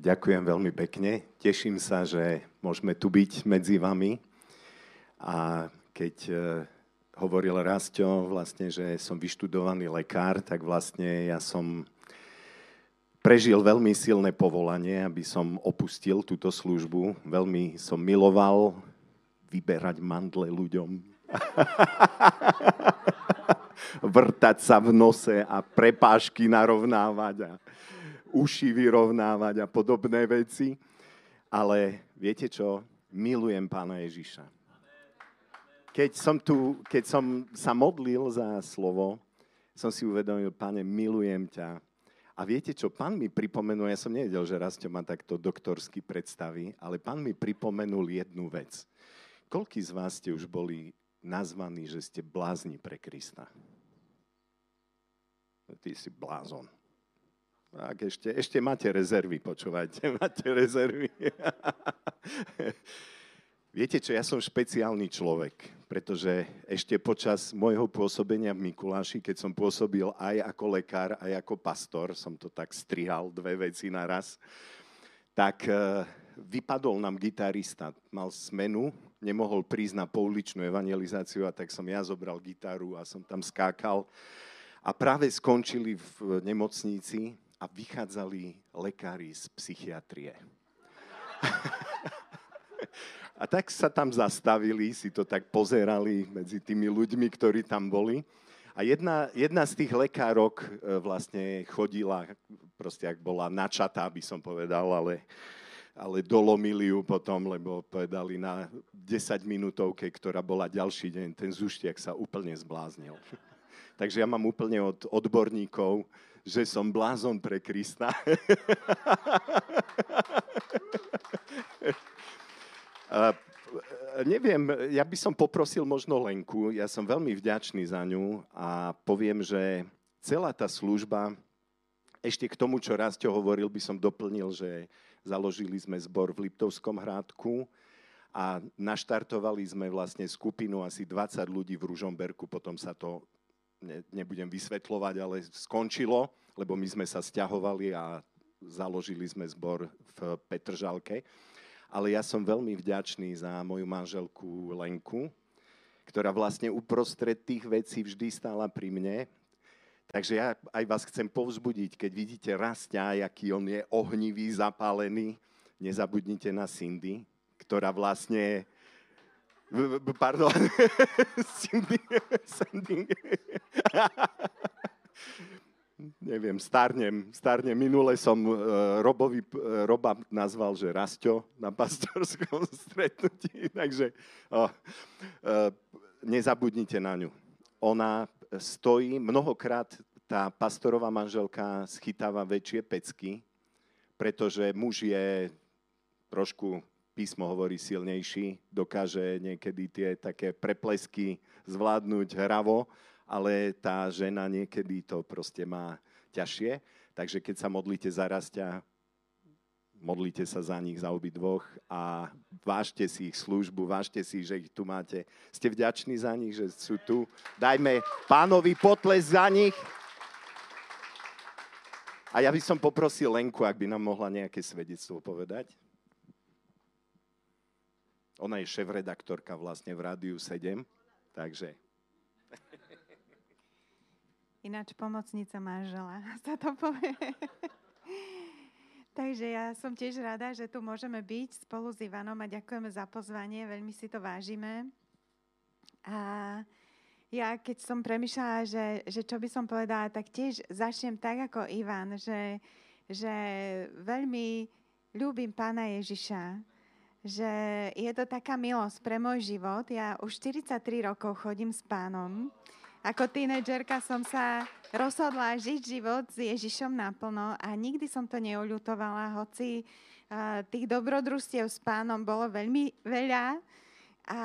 Ďakujem veľmi pekne. Teším sa, že môžeme tu byť medzi vami. A keď e, hovoril Rastio, vlastne, že som vyštudovaný lekár, tak vlastne ja som prežil veľmi silné povolanie, aby som opustil túto službu. Veľmi som miloval vyberať mandle ľuďom. Vrtať sa v nose a prepážky narovnávať. A uši vyrovnávať a podobné veci. Ale viete čo? Milujem pána Ježiša. Keď som, tu, keď som sa modlil za slovo, som si uvedomil, pane, milujem ťa. A viete čo, pán mi pripomenul, ja som nevedel, že raz ma takto doktorsky predstaví, ale pán mi pripomenul jednu vec. Koľký z vás ste už boli nazvaní, že ste blázni pre Krista? Ty si blázon. Tak ešte, ešte máte rezervy, počúvajte, máte rezervy. Viete čo, ja som špeciálny človek, pretože ešte počas môjho pôsobenia v Mikuláši, keď som pôsobil aj ako lekár, aj ako pastor, som to tak strihal dve veci naraz, tak e, vypadol nám gitarista, mal smenu, nemohol prísť na pouličnú evangelizáciu a tak som ja zobral gitaru a som tam skákal. A práve skončili v nemocnici a vychádzali lekári z psychiatrie. a tak sa tam zastavili, si to tak pozerali medzi tými ľuďmi, ktorí tam boli. A jedna, jedna z tých lekárok e, vlastne chodila, proste ak bola načatá, by som povedal, ale, ale dolomili ju potom, lebo povedali na 10 minútovke, ktorá bola ďalší deň, ten zuštiak sa úplne zbláznil. Takže ja mám úplne od odborníkov, že som blázon pre Krista. Neviem, ja by som poprosil možno Lenku, ja som veľmi vďačný za ňu a poviem, že celá tá služba, ešte k tomu, čo Rastio hovoril, by som doplnil, že založili sme zbor v Liptovskom hrádku a naštartovali sme vlastne skupinu asi 20 ľudí v Ružomberku, potom sa to ne, nebudem vysvetľovať, ale skončilo, lebo my sme sa stiahovali a založili sme zbor v Petržalke. Ale ja som veľmi vďačný za moju manželku Lenku, ktorá vlastne uprostred tých vecí vždy stála pri mne. Takže ja aj vás chcem povzbudiť, keď vidíte Rastia, aký on je ohnivý, zapálený, nezabudnite na Cindy, ktorá vlastne Pardon. Neviem, starnem, starnem. Minule som uh, Robovi, uh, Roba nazval, že Rasťo na pastorskom stretnutí, takže uh, nezabudnite na ňu. Ona stojí, mnohokrát tá pastorová manželka schytáva väčšie pecky, pretože muž je trošku písmo hovorí silnejší, dokáže niekedy tie také preplesky zvládnuť hravo, ale tá žena niekedy to proste má ťažšie. Takže keď sa modlíte za rastia, modlite sa za nich, za dvoch a vážte si ich službu, vážte si, že ich tu máte. Ste vďační za nich, že sú tu. Dajme pánovi potles za nich. A ja by som poprosil Lenku, ak by nám mohla nejaké svedectvo povedať. Ona je šéf-redaktorka vlastne v Rádiu 7, takže... Ináč pomocnica manžela, sa to povie. Takže ja som tiež rada, že tu môžeme byť spolu s Ivanom a ďakujeme za pozvanie, veľmi si to vážime. A ja keď som premyšľala, že, že čo by som povedala, tak tiež začnem tak ako Ivan, že, že veľmi ľúbim pána Ježiša, že je to taká milosť pre môj život. Ja už 43 rokov chodím s pánom. Ako tínedžerka som sa rozhodla žiť život s Ježišom naplno a nikdy som to neoľutovala, hoci tých dobrodružstiev s pánom bolo veľmi veľa. A,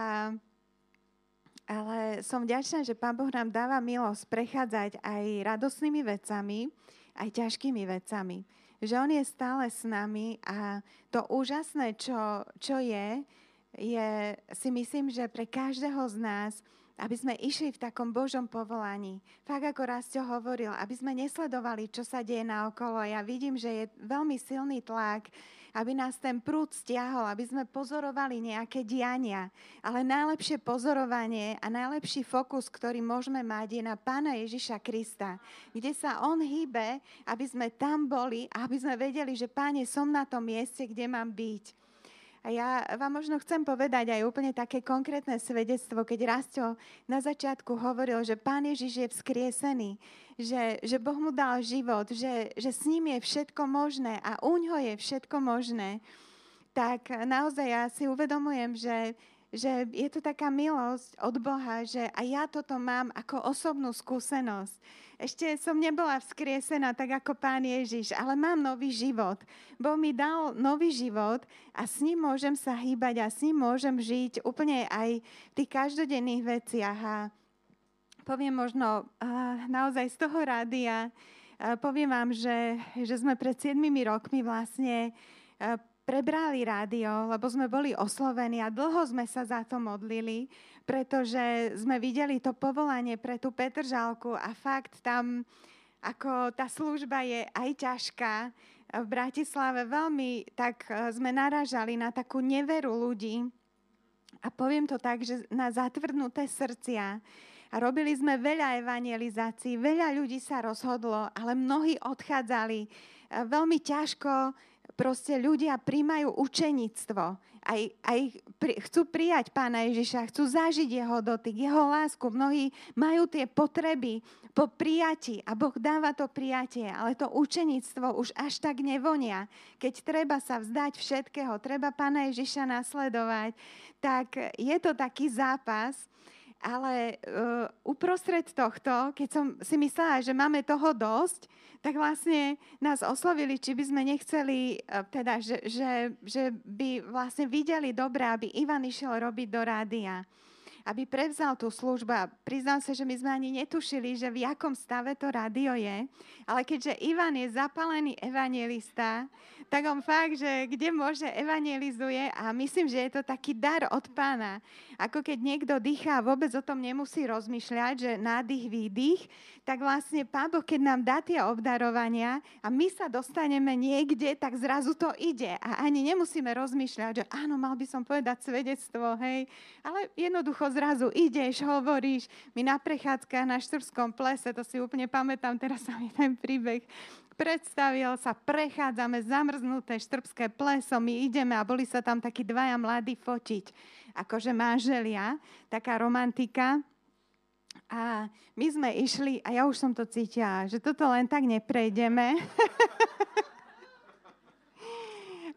ale som vďačná, že Pán Boh nám dáva milosť prechádzať aj radosnými vecami, aj ťažkými vecami že On je stále s nami a to úžasné, čo, čo je, je, si myslím, že pre každého z nás, aby sme išli v takom Božom povolaní. Fakt ako Rastio hovoril, aby sme nesledovali, čo sa deje naokolo. Ja vidím, že je veľmi silný tlak, aby nás ten prúd stiahol, aby sme pozorovali nejaké diania. Ale najlepšie pozorovanie a najlepší fokus, ktorý môžeme mať, je na Pána Ježiša Krista, kde sa On hýbe, aby sme tam boli a aby sme vedeli, že Páne, som na tom mieste, kde mám byť. A ja vám možno chcem povedať aj úplne také konkrétne svedectvo, keď Rasto na začiatku hovoril, že Pán Ježiš je vzkriesený, že, že Boh mu dal život, že, že s ním je všetko možné a uňho je všetko možné, tak naozaj ja si uvedomujem, že, že je to taká milosť od Boha, že aj ja toto mám ako osobnú skúsenosť ešte som nebola vzkriesená tak ako Pán Ježiš, ale mám nový život. Boh mi dal nový život a s ním môžem sa hýbať a s ním môžem žiť úplne aj v tých každodenných veciach. A poviem možno naozaj z toho rádia, poviem vám, že, že sme pred 7 rokmi vlastne prebrali rádio, lebo sme boli oslovení a dlho sme sa za to modlili, pretože sme videli to povolanie pre tú Petržálku a fakt tam, ako tá služba je aj ťažká, v Bratislave veľmi tak e, sme naražali na takú neveru ľudí a poviem to tak, že na zatvrdnuté srdcia a robili sme veľa evangelizácií, veľa ľudí sa rozhodlo, ale mnohí odchádzali. E, veľmi ťažko proste ľudia príjmajú učenictvo. Aj, aj pri, chcú prijať pána Ježiša, chcú zažiť jeho dotyk, jeho lásku. Mnohí majú tie potreby po prijati a Boh dáva to prijatie, ale to učenictvo už až tak nevonia. Keď treba sa vzdať všetkého, treba pána Ježiša nasledovať, tak je to taký zápas, ale uh, uprostred tohto, keď som si myslela, že máme toho dosť, tak vlastne nás oslovili, či by sme nechceli, uh, teda, že, že, že by vlastne videli dobre, aby Ivan išiel robiť do rádia aby prevzal tú službu. A priznám sa, že my sme ani netušili, že v jakom stave to rádio je. Ale keďže Ivan je zapalený evangelista, tak on fakt, že kde môže, evangelizuje a myslím, že je to taký dar od pána. Ako keď niekto dýchá a vôbec o tom nemusí rozmýšľať, že nádych, výdych, tak vlastne Pán Boh, keď nám dá tie obdarovania a my sa dostaneme niekde, tak zrazu to ide. A ani nemusíme rozmýšľať, že áno, mal by som povedať svedectvo, hej. Ale jednoducho zrazu ideš, hovoríš. My na prechádzkach na Štrbskom plese, to si úplne pamätám, teraz sa mi ten príbeh predstavil sa, prechádzame zamrznuté štrbské pleso, my ideme a boli sa tam takí dvaja mladí fotiť, akože manželia, taká romantika. A my sme išli, a ja už som to cítila, že toto len tak neprejdeme.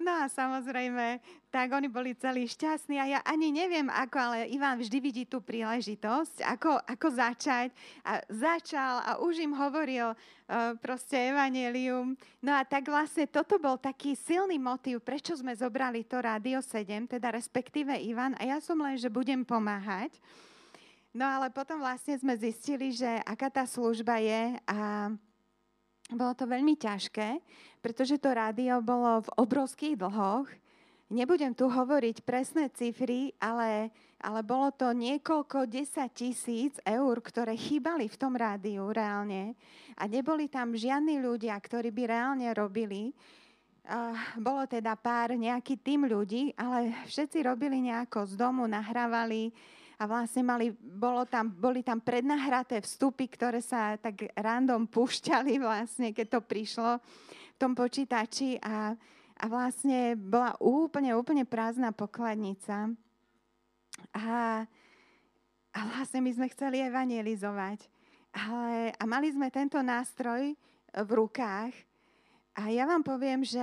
No a samozrejme, tak oni boli celí šťastní a ja ani neviem ako, ale Ivan vždy vidí tú príležitosť, ako, ako začať. A začal a už im hovoril uh, proste evanelium. No a tak vlastne toto bol taký silný motív, prečo sme zobrali to Rádio 7, teda respektíve Ivan. A ja som len, že budem pomáhať. No ale potom vlastne sme zistili, že aká tá služba je a bolo to veľmi ťažké, pretože to rádio bolo v obrovských dlhoch. Nebudem tu hovoriť presné cifry, ale, ale bolo to niekoľko desať tisíc eur, ktoré chýbali v tom rádiu reálne. A neboli tam žiadni ľudia, ktorí by reálne robili. Uh, bolo teda pár, nejaký tým ľudí, ale všetci robili nejako z domu, nahrávali a vlastne mali, bolo tam, boli tam prednahraté vstupy, ktoré sa tak random púšťali vlastne, keď to prišlo v tom počítači a, a vlastne bola úplne, úplne prázdna pokladnica. A, a vlastne my sme chceli evangelizovať. Ale, a mali sme tento nástroj v rukách a ja vám poviem, že,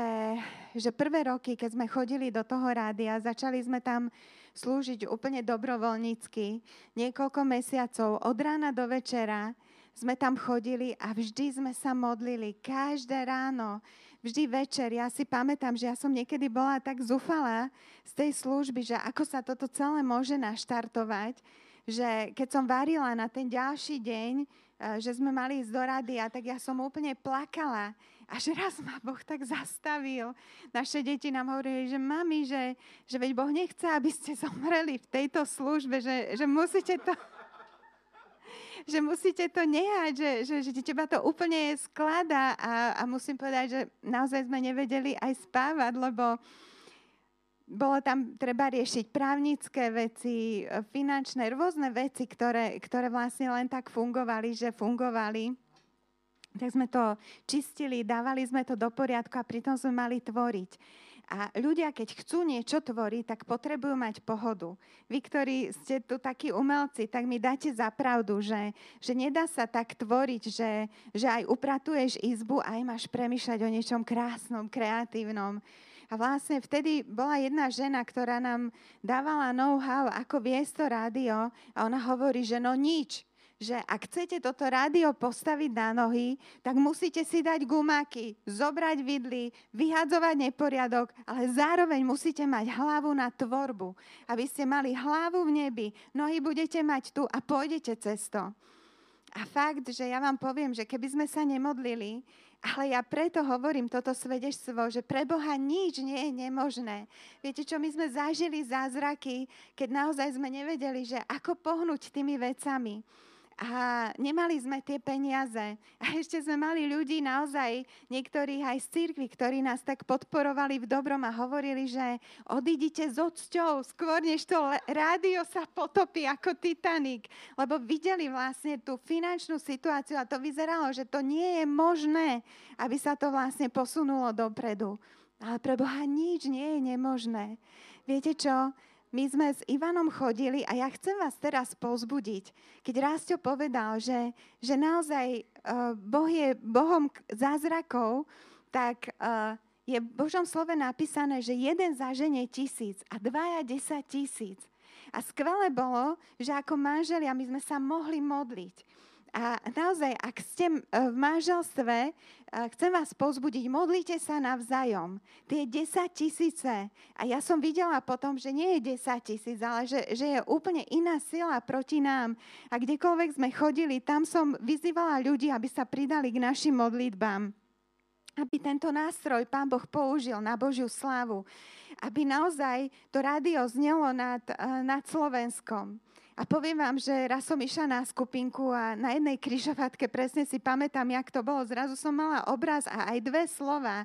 že prvé roky, keď sme chodili do toho rádia, začali sme tam slúžiť úplne dobrovoľnícky. Niekoľko mesiacov, od rána do večera, sme tam chodili a vždy sme sa modlili. Každé ráno, vždy večer. Ja si pamätám, že ja som niekedy bola tak zúfalá z tej služby, že ako sa toto celé môže naštartovať, že keď som varila na ten ďalší deň, eh, že sme mali ísť do rady a tak ja som úplne plakala A že raz ma Boh tak zastavil. Naše deti nám hovorili, že mami, že, že veď Boh nechce, aby ste zomreli v tejto službe, že, že musíte to že musíte to nehať, že, že, že teba to úplne skladá a, a musím povedať, že naozaj sme nevedeli aj spávať, lebo bolo tam treba riešiť právnické veci, finančné, rôzne veci, ktoré, ktoré vlastne len tak fungovali, že fungovali. Tak sme to čistili, dávali sme to do poriadku a pritom sme mali tvoriť. A ľudia, keď chcú niečo tvoriť, tak potrebujú mať pohodu. Vy, ktorí ste tu takí umelci, tak mi dáte za pravdu, že, že nedá sa tak tvoriť, že, že aj upratuješ izbu aj máš premýšľať o niečom krásnom, kreatívnom. A vlastne vtedy bola jedna žena, ktorá nám dávala know-how, ako viesť to rádio a ona hovorí, že no nič, že ak chcete toto rádio postaviť na nohy, tak musíte si dať gumáky, zobrať vidly, vyhadzovať neporiadok, ale zároveň musíte mať hlavu na tvorbu. Aby ste mali hlavu v nebi, nohy budete mať tu a pôjdete cez to. A fakt, že ja vám poviem, že keby sme sa nemodlili, ale ja preto hovorím toto svedectvo, že pre Boha nič nie je nemožné. Viete čo, my sme zažili zázraky, keď naozaj sme nevedeli, že ako pohnúť tými vecami a nemali sme tie peniaze. A ešte sme mali ľudí naozaj, niektorých aj z cirkvi, ktorí nás tak podporovali v dobrom a hovorili, že odídite s odsťou, skôr než to rádio sa potopí ako Titanic. Lebo videli vlastne tú finančnú situáciu a to vyzeralo, že to nie je možné, aby sa to vlastne posunulo dopredu. Ale pre Boha nič nie je nemožné. Viete čo? My sme s Ivanom chodili a ja chcem vás teraz pozbudiť. Keď Rásto povedal, že, že naozaj uh, Boh je Bohom zázrakov, tak uh, je v Božom slove napísané, že jeden zaženie tisíc a dvaja desať tisíc. A skvelé bolo, že ako manželia my sme sa mohli modliť. A naozaj, ak ste v manželstve, chcem vás pozbudiť, modlite sa navzájom. Tie 10 tisíce, a ja som videla potom, že nie je 10 tisíc, ale že, že je úplne iná sila proti nám. A kdekoľvek sme chodili, tam som vyzývala ľudí, aby sa pridali k našim modlitbám. Aby tento nástroj Pán Boh použil na Božiu slávu. Aby naozaj to rádio znelo nad, nad Slovenskom. A poviem vám, že raz som išla na skupinku a na jednej kryžovatke, presne si pamätám, jak to bolo, zrazu som mala obraz a aj dve slova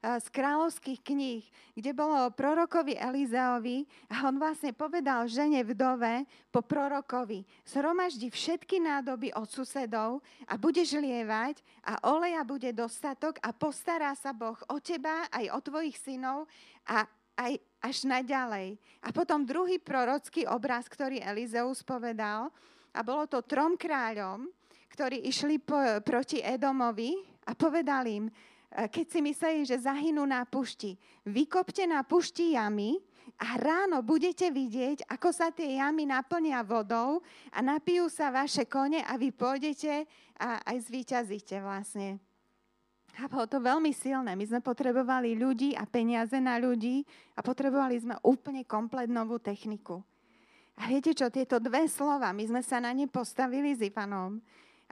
z kráľovských kníh, kde bolo o prorokovi Elizeovi a on vlastne povedal žene vdove po prorokovi, zhromaždi všetky nádoby od susedov a budeš lievať a oleja bude dostatok a postará sa Boh o teba aj o tvojich synov a aj až naďalej. A potom druhý prorocký obraz, ktorý Elizeus povedal, a bolo to trom kráľom, ktorí išli po, proti Edomovi a povedal im, e, keď si mysleli, že zahynú na pušti, vykopte na pušti jamy a ráno budete vidieť, ako sa tie jamy naplnia vodou a napijú sa vaše kone a vy pôjdete a aj zvíťazíte vlastne. A bolo to veľmi silné. My sme potrebovali ľudí a peniaze na ľudí a potrebovali sme úplne komplet novú techniku. A viete čo, tieto dve slova, my sme sa na ne postavili s Ivanom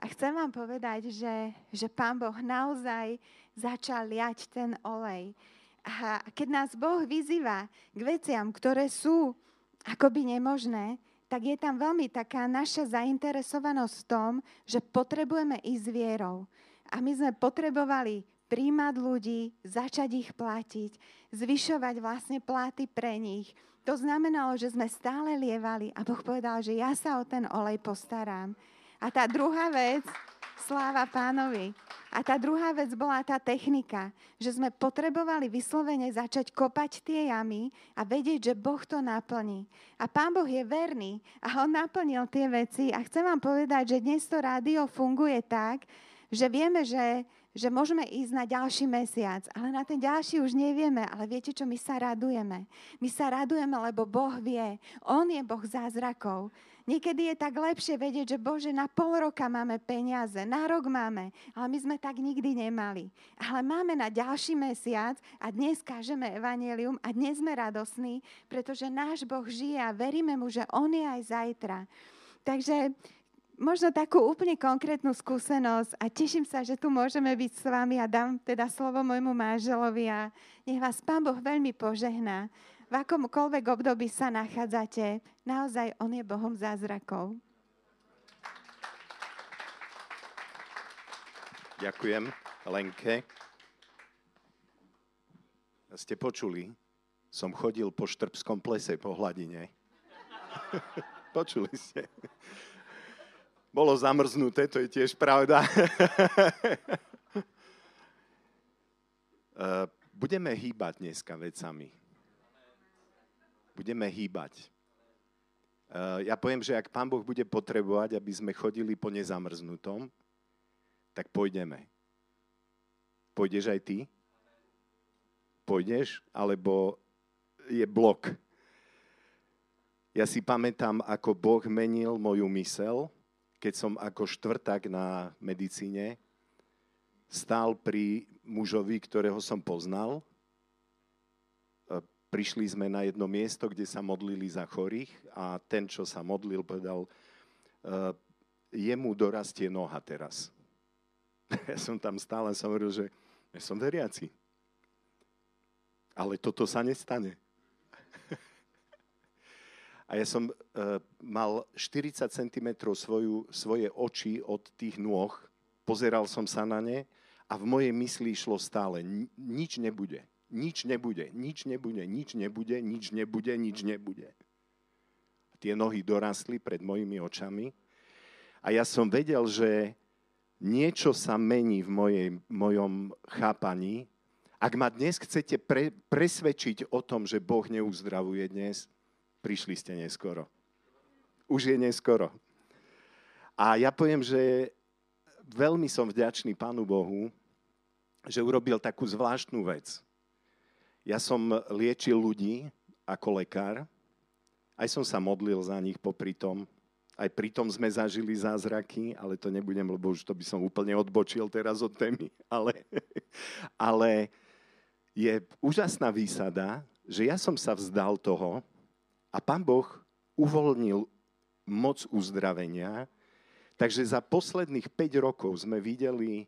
a chcem vám povedať, že, že Pán Boh naozaj začal liať ten olej. A keď nás Boh vyzýva k veciam, ktoré sú akoby nemožné, tak je tam veľmi taká naša zainteresovanosť v tom, že potrebujeme ísť vierou. A my sme potrebovali príjmať ľudí, začať ich platiť, zvyšovať vlastne platy pre nich. To znamenalo, že sme stále lievali a Boh povedal, že ja sa o ten olej postaram. A tá druhá vec, sláva pánovi. A tá druhá vec bola tá technika, že sme potrebovali vyslovene začať kopať tie jamy a vedieť, že Boh to naplní. A pán Boh je verný a on naplnil tie veci. A chcem vám povedať, že dnes to rádio funguje tak, že vieme, že, že môžeme ísť na ďalší mesiac, ale na ten ďalší už nevieme. Ale viete čo, my sa radujeme. My sa radujeme, lebo Boh vie. On je Boh zázrakov. Niekedy je tak lepšie vedieť, že Bože, na pol roka máme peniaze, na rok máme, ale my sme tak nikdy nemali. Ale máme na ďalší mesiac a dnes kážeme evanelium a dnes sme radosní, pretože náš Boh žije a veríme mu, že On je aj zajtra. Takže možno takú úplne konkrétnu skúsenosť a teším sa, že tu môžeme byť s vami a dám teda slovo môjmu máželovi a nech vás Pán Boh veľmi požehná. V akomkoľvek období sa nachádzate, naozaj On je Bohom zázrakov. Ďakujem Lenke. Ste počuli? Som chodil po Štrbskom plese po hladine. počuli ste? Bolo zamrznuté, to je tiež pravda. Eh, budeme hýbať dneska vecami. Budeme hýbať. Eh, ja poviem, že ak Pán Boh bude potrebovať, aby sme chodili po nezamrznutom, tak pôjdeme. Pôjdeš aj ty? Pôjdeš? Alebo je blok? Ja si pamätám, ako Boh menil moju mysel, keď som ako štvrták na medicíne stál pri mužovi, ktorého som poznal. E, prišli sme na jedno miesto, kde sa modlili za chorých a ten, čo sa modlil, povedal, e, jemu dorastie noha teraz. Ja som tam stále som hovoril, že ja som veriaci. Ale toto sa nestane. A ja som uh, mal 40 cm svoju, svoje oči od tých nôh, pozeral som sa na ne a v mojej mysli išlo stále, nič nebude, nič nebude, nič nebude, nič nebude, nič nebude, nič nebude. Tie nohy dorastli pred mojimi očami a ja som vedel, že niečo sa mení v mojej, mojom chápaní. Ak ma dnes chcete pre, presvedčiť o tom, že Boh neuzdravuje dnes, prišli ste neskoro. Už je neskoro. A ja poviem, že veľmi som vďačný Pánu Bohu, že urobil takú zvláštnu vec. Ja som liečil ľudí ako lekár, aj som sa modlil za nich popri tom, aj pritom sme zažili zázraky, ale to nebudem, lebo už to by som úplne odbočil teraz od témy. Ale, ale je úžasná výsada, že ja som sa vzdal toho a pán Boh uvoľnil moc uzdravenia, takže za posledných 5 rokov sme videli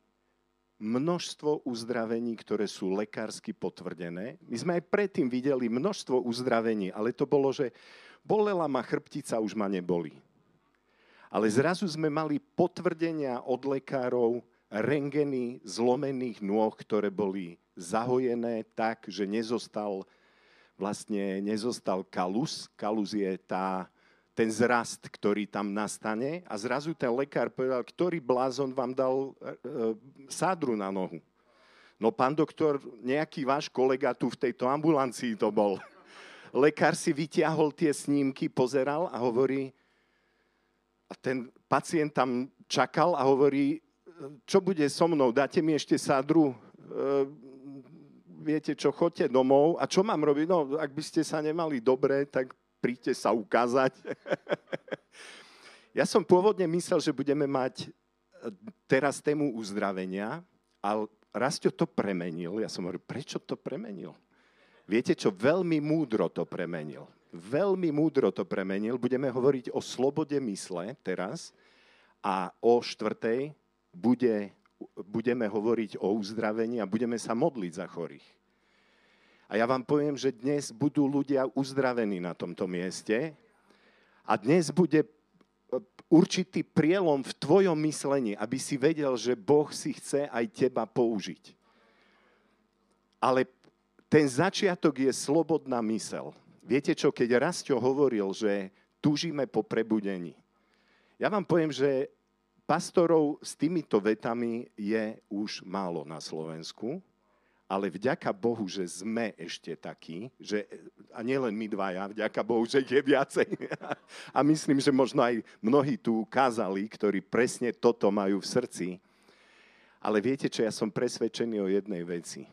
množstvo uzdravení, ktoré sú lekársky potvrdené. My sme aj predtým videli množstvo uzdravení, ale to bolo, že bolela ma chrbtica, už ma neboli ale zrazu sme mali potvrdenia od lekárov, rengeny zlomených nôh, ktoré boli zahojené tak, že nezostal vlastne nezostal kalus. Kalus je tá, ten zrast, ktorý tam nastane a zrazu ten lekár povedal, ktorý blázon vám dal e, e, sádru na nohu. No pán doktor, nejaký váš kolega tu v tejto ambulancii to bol. Lekár si vyťahol tie snímky, pozeral a hovorí, a ten pacient tam čakal a hovorí, čo bude so mnou, dáte mi ešte sádru, e, viete čo, chodte domov a čo mám robiť? No, ak by ste sa nemali dobre, tak príďte sa ukázať. ja som pôvodne myslel, že budeme mať e, teraz tému uzdravenia, ale Rastio to premenil. Ja som hovoril, prečo to premenil? Viete čo, veľmi múdro to premenil veľmi múdro to premenil. Budeme hovoriť o slobode mysle teraz a o štvrtej bude, budeme hovoriť o uzdravení a budeme sa modliť za chorých. A ja vám poviem, že dnes budú ľudia uzdravení na tomto mieste a dnes bude určitý prielom v tvojom myslení, aby si vedel, že Boh si chce aj teba použiť. Ale ten začiatok je slobodná mysel. Viete čo, keď Rastio hovoril, že túžime po prebudení. Ja vám poviem, že pastorov s týmito vetami je už málo na Slovensku, ale vďaka Bohu, že sme ešte takí, že, a nielen my dvaja, vďaka Bohu, že je viacej. A myslím, že možno aj mnohí tu kázali, ktorí presne toto majú v srdci. Ale viete čo, ja som presvedčený o jednej veci,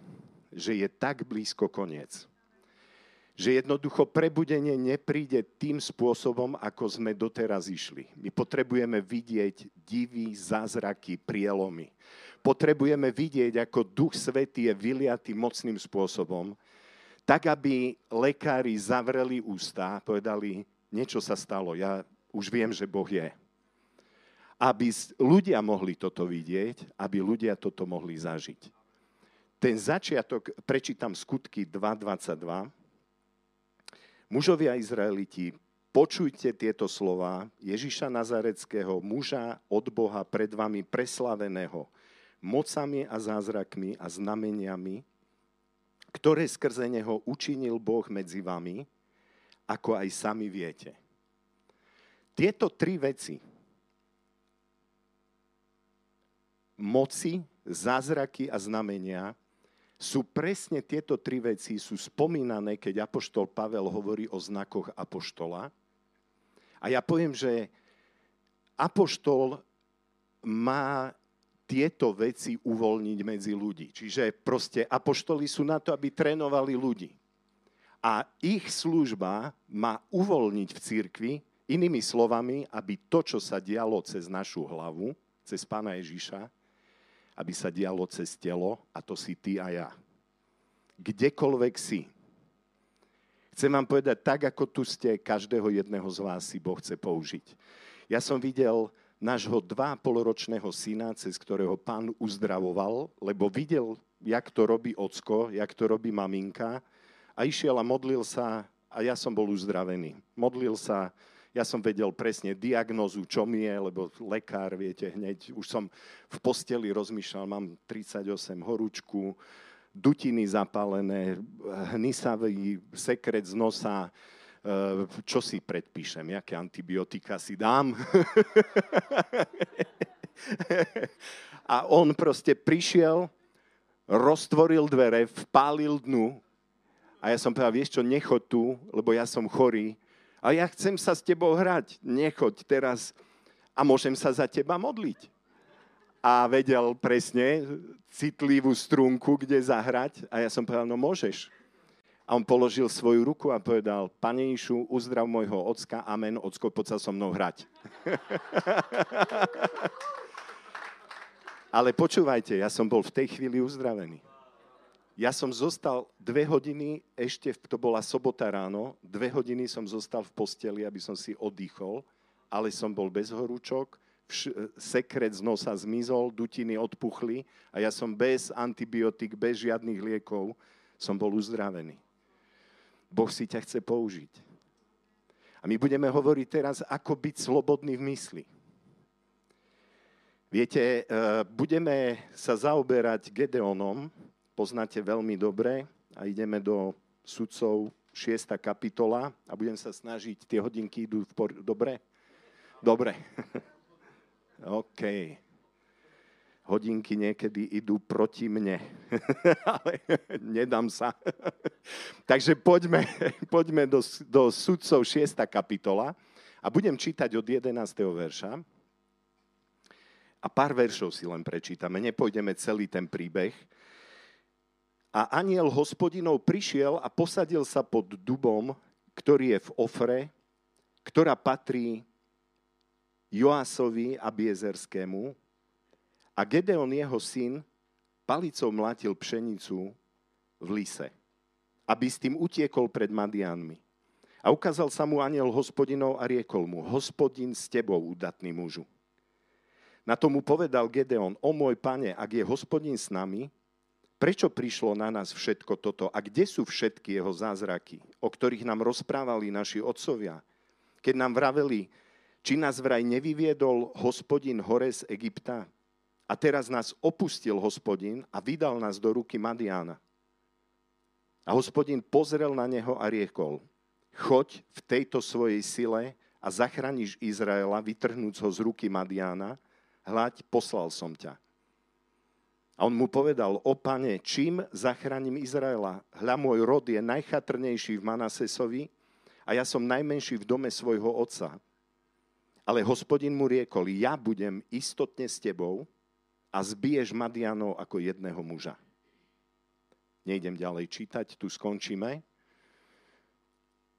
že je tak blízko koniec že jednoducho prebudenie nepríde tým spôsobom, ako sme doteraz išli. My potrebujeme vidieť divy, zázraky, prielomy. Potrebujeme vidieť, ako Duch Svetý je vyliatý mocným spôsobom, tak, aby lekári zavreli ústa a povedali, niečo sa stalo, ja už viem, že Boh je. aby ľudia mohli toto vidieť, aby ľudia toto mohli zažiť. Ten začiatok, prečítam skutky 2.22. Mužovia Izraeliti, počujte tieto slova Ježiša Nazareckého, muža od Boha pred vami preslaveného, mocami a zázrakmi a znameniami, ktoré skrze neho učinil Boh medzi vami, ako aj sami viete. Tieto tri veci, moci, zázraky a znamenia, sú presne tieto tri veci, sú spomínané, keď Apoštol Pavel hovorí o znakoch Apoštola. A ja poviem, že Apoštol má tieto veci uvoľniť medzi ľudí. Čiže proste apoštoli sú na to, aby trénovali ľudí. A ich služba má uvoľniť v cirkvi, inými slovami, aby to, čo sa dialo cez našu hlavu, cez pána Ježiša, aby sa dialo cez telo, a to si ty a ja. Kdekoľvek si. Chcem vám povedať, tak ako tu ste, každého jedného z vás si Boh chce použiť. Ja som videl nášho dva poloročného syna, cez ktorého pán uzdravoval, lebo videl, jak to robí ocko, jak to robí maminka a išiel a modlil sa a ja som bol uzdravený. Modlil sa, ja som vedel presne diagnozu, čo mi je, lebo lekár, viete, hneď už som v posteli rozmýšľal, mám 38 horúčku, dutiny zapálené, hnysavý sekret z nosa, e, čo si predpíšem, aké antibiotika si dám. A on proste prišiel, roztvoril dvere, vpálil dnu a ja som povedal, vieš čo, nechod tu, lebo ja som chorý a ja chcem sa s tebou hrať. Nechoď teraz a môžem sa za teba modliť. A vedel presne citlivú strunku, kde zahrať. A ja som povedal, no môžeš. A on položil svoju ruku a povedal, Pane Išu, uzdrav môjho ocka, amen, ocko, poď sa so mnou hrať. Ale počúvajte, ja som bol v tej chvíli uzdravený. Ja som zostal dve hodiny, ešte to bola sobota ráno, dve hodiny som zostal v posteli, aby som si oddychol, ale som bol bez horúčok, vš- sekret z nosa zmizol, dutiny odpuchli a ja som bez antibiotik, bez žiadnych liekov, som bol uzdravený. Boh si ťa chce použiť. A my budeme hovoriť teraz, ako byť slobodný v mysli. Viete, eh, budeme sa zaoberať Gedeonom, poznáte veľmi dobre a ideme do sudcov 6. kapitola a budem sa snažiť, tie hodinky idú v por- dobre? Dobre. OK. Hodinky niekedy idú proti mne, ale nedám sa. Takže poďme, poďme do, do sudcov 6. kapitola a budem čítať od 11. verša. A pár veršov si len prečítame, nepôjdeme celý ten príbeh, a aniel hospodinov prišiel a posadil sa pod dubom, ktorý je v Ofre, ktorá patrí Joásovi a Biezerskému. A Gedeon, jeho syn, palicou mlátil pšenicu v lise, aby s tým utiekol pred Madianmi. A ukázal sa mu aniel hospodinov a riekol mu, hospodin s tebou, udatný mužu. Na tomu povedal Gedeon, o môj pane, ak je hospodin s nami, Prečo prišlo na nás všetko toto? A kde sú všetky jeho zázraky, o ktorých nám rozprávali naši otcovia? Keď nám vraveli, či nás vraj nevyviedol hospodin hore z Egypta? A teraz nás opustil hospodin a vydal nás do ruky Madiana. A hospodin pozrel na neho a riekol, choď v tejto svojej sile a zachrániš Izraela, vytrhnúc ho z ruky Madiana, hľaď, poslal som ťa. A on mu povedal, o pane, čím zachránim Izraela? Hľa môj rod je najchatrnejší v Manasesovi a ja som najmenší v dome svojho otca. Ale hospodin mu riekol, ja budem istotne s tebou a zbiješ Madianov ako jedného muža. Nejdem ďalej čítať, tu skončíme.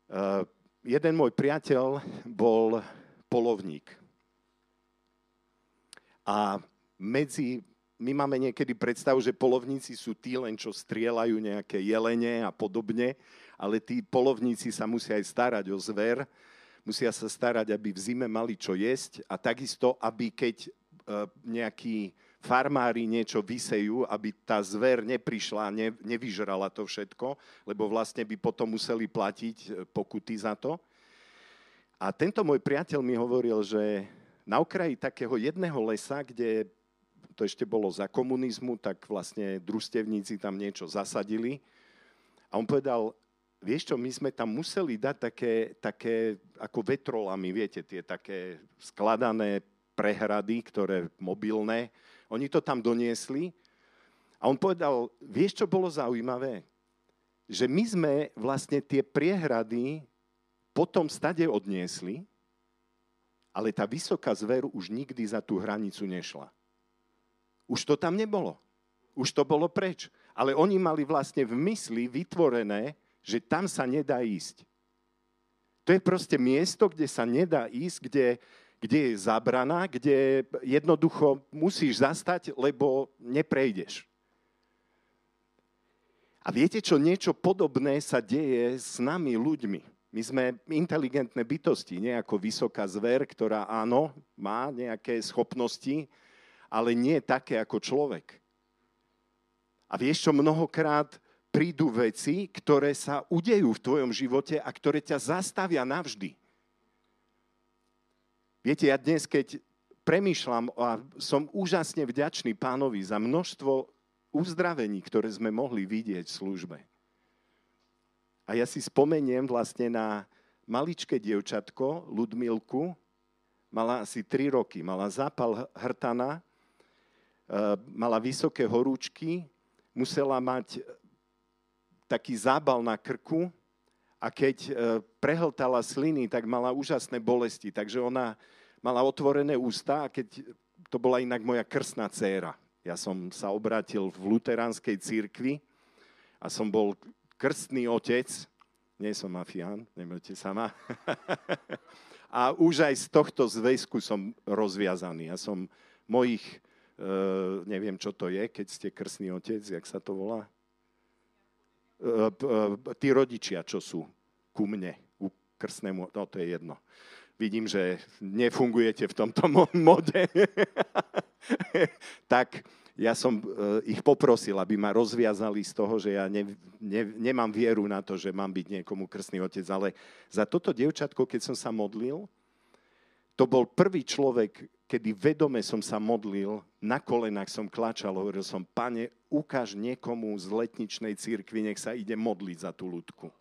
Uh, jeden môj priateľ bol polovník. A medzi my máme niekedy predstavu, že polovníci sú tí len, čo strieľajú nejaké jelene a podobne, ale tí polovníci sa musia aj starať o zver, musia sa starať, aby v zime mali čo jesť a takisto, aby keď e, nejakí farmári niečo vysejú, aby tá zver neprišla, ne, nevyžrala to všetko, lebo vlastne by potom museli platiť e, pokuty za to. A tento môj priateľ mi hovoril, že na okraji takého jedného lesa, kde to ešte bolo za komunizmu, tak vlastne družstevníci tam niečo zasadili. A on povedal, vieš čo, my sme tam museli dať také, také ako vetrolami, viete, tie také skladané prehrady, ktoré mobilné, oni to tam doniesli a on povedal, vieš, čo bolo zaujímavé? Že my sme vlastne tie priehrady potom stade odniesli, ale tá vysoká zver už nikdy za tú hranicu nešla. Už to tam nebolo. Už to bolo preč. Ale oni mali vlastne v mysli vytvorené, že tam sa nedá ísť. To je proste miesto, kde sa nedá ísť, kde kde je zabrana, kde jednoducho musíš zastať, lebo neprejdeš. A viete čo, niečo podobné sa deje s nami ľuďmi. My sme inteligentné bytosti, nie ako vysoká zver, ktorá áno, má nejaké schopnosti, ale nie také ako človek. A vieš čo, mnohokrát prídu veci, ktoré sa udejú v tvojom živote a ktoré ťa zastavia navždy. Viete, ja dnes, keď premýšľam a som úžasne vďačný pánovi za množstvo uzdravení, ktoré sme mohli vidieť v službe. A ja si spomeniem vlastne na maličké dievčatko, Ludmilku, mala asi 3 roky, mala zápal hrtana, mala vysoké horúčky, musela mať taký zábal na krku a keď e, prehltala sliny, tak mala úžasné bolesti. Takže ona mala otvorené ústa a keď to bola inak moja krstná dcéra. Ja som sa obrátil v luteránskej církvi a som bol krstný otec. Nie som mafián, nemojte sa ma. a už aj z tohto zväzku som rozviazaný. Ja som mojich, neviem čo to je, keď ste krstný otec, jak sa to volá? E, e, tí rodičia, čo sú ku mne, ku krstnému, no to je jedno vidím, že nefungujete v tomto mode, tak ja som eh, ich poprosil, aby ma rozviazali z toho, že ja ne, ne, nemám vieru na to, že mám byť niekomu krstný otec, ale za toto dievčatko, keď som sa modlil, to bol prvý človek, kedy vedome som sa modlil, na kolenách som klačal, hovoril som, pane, ukáž niekomu z letničnej církvy, nech sa ide modliť za tú ľudku.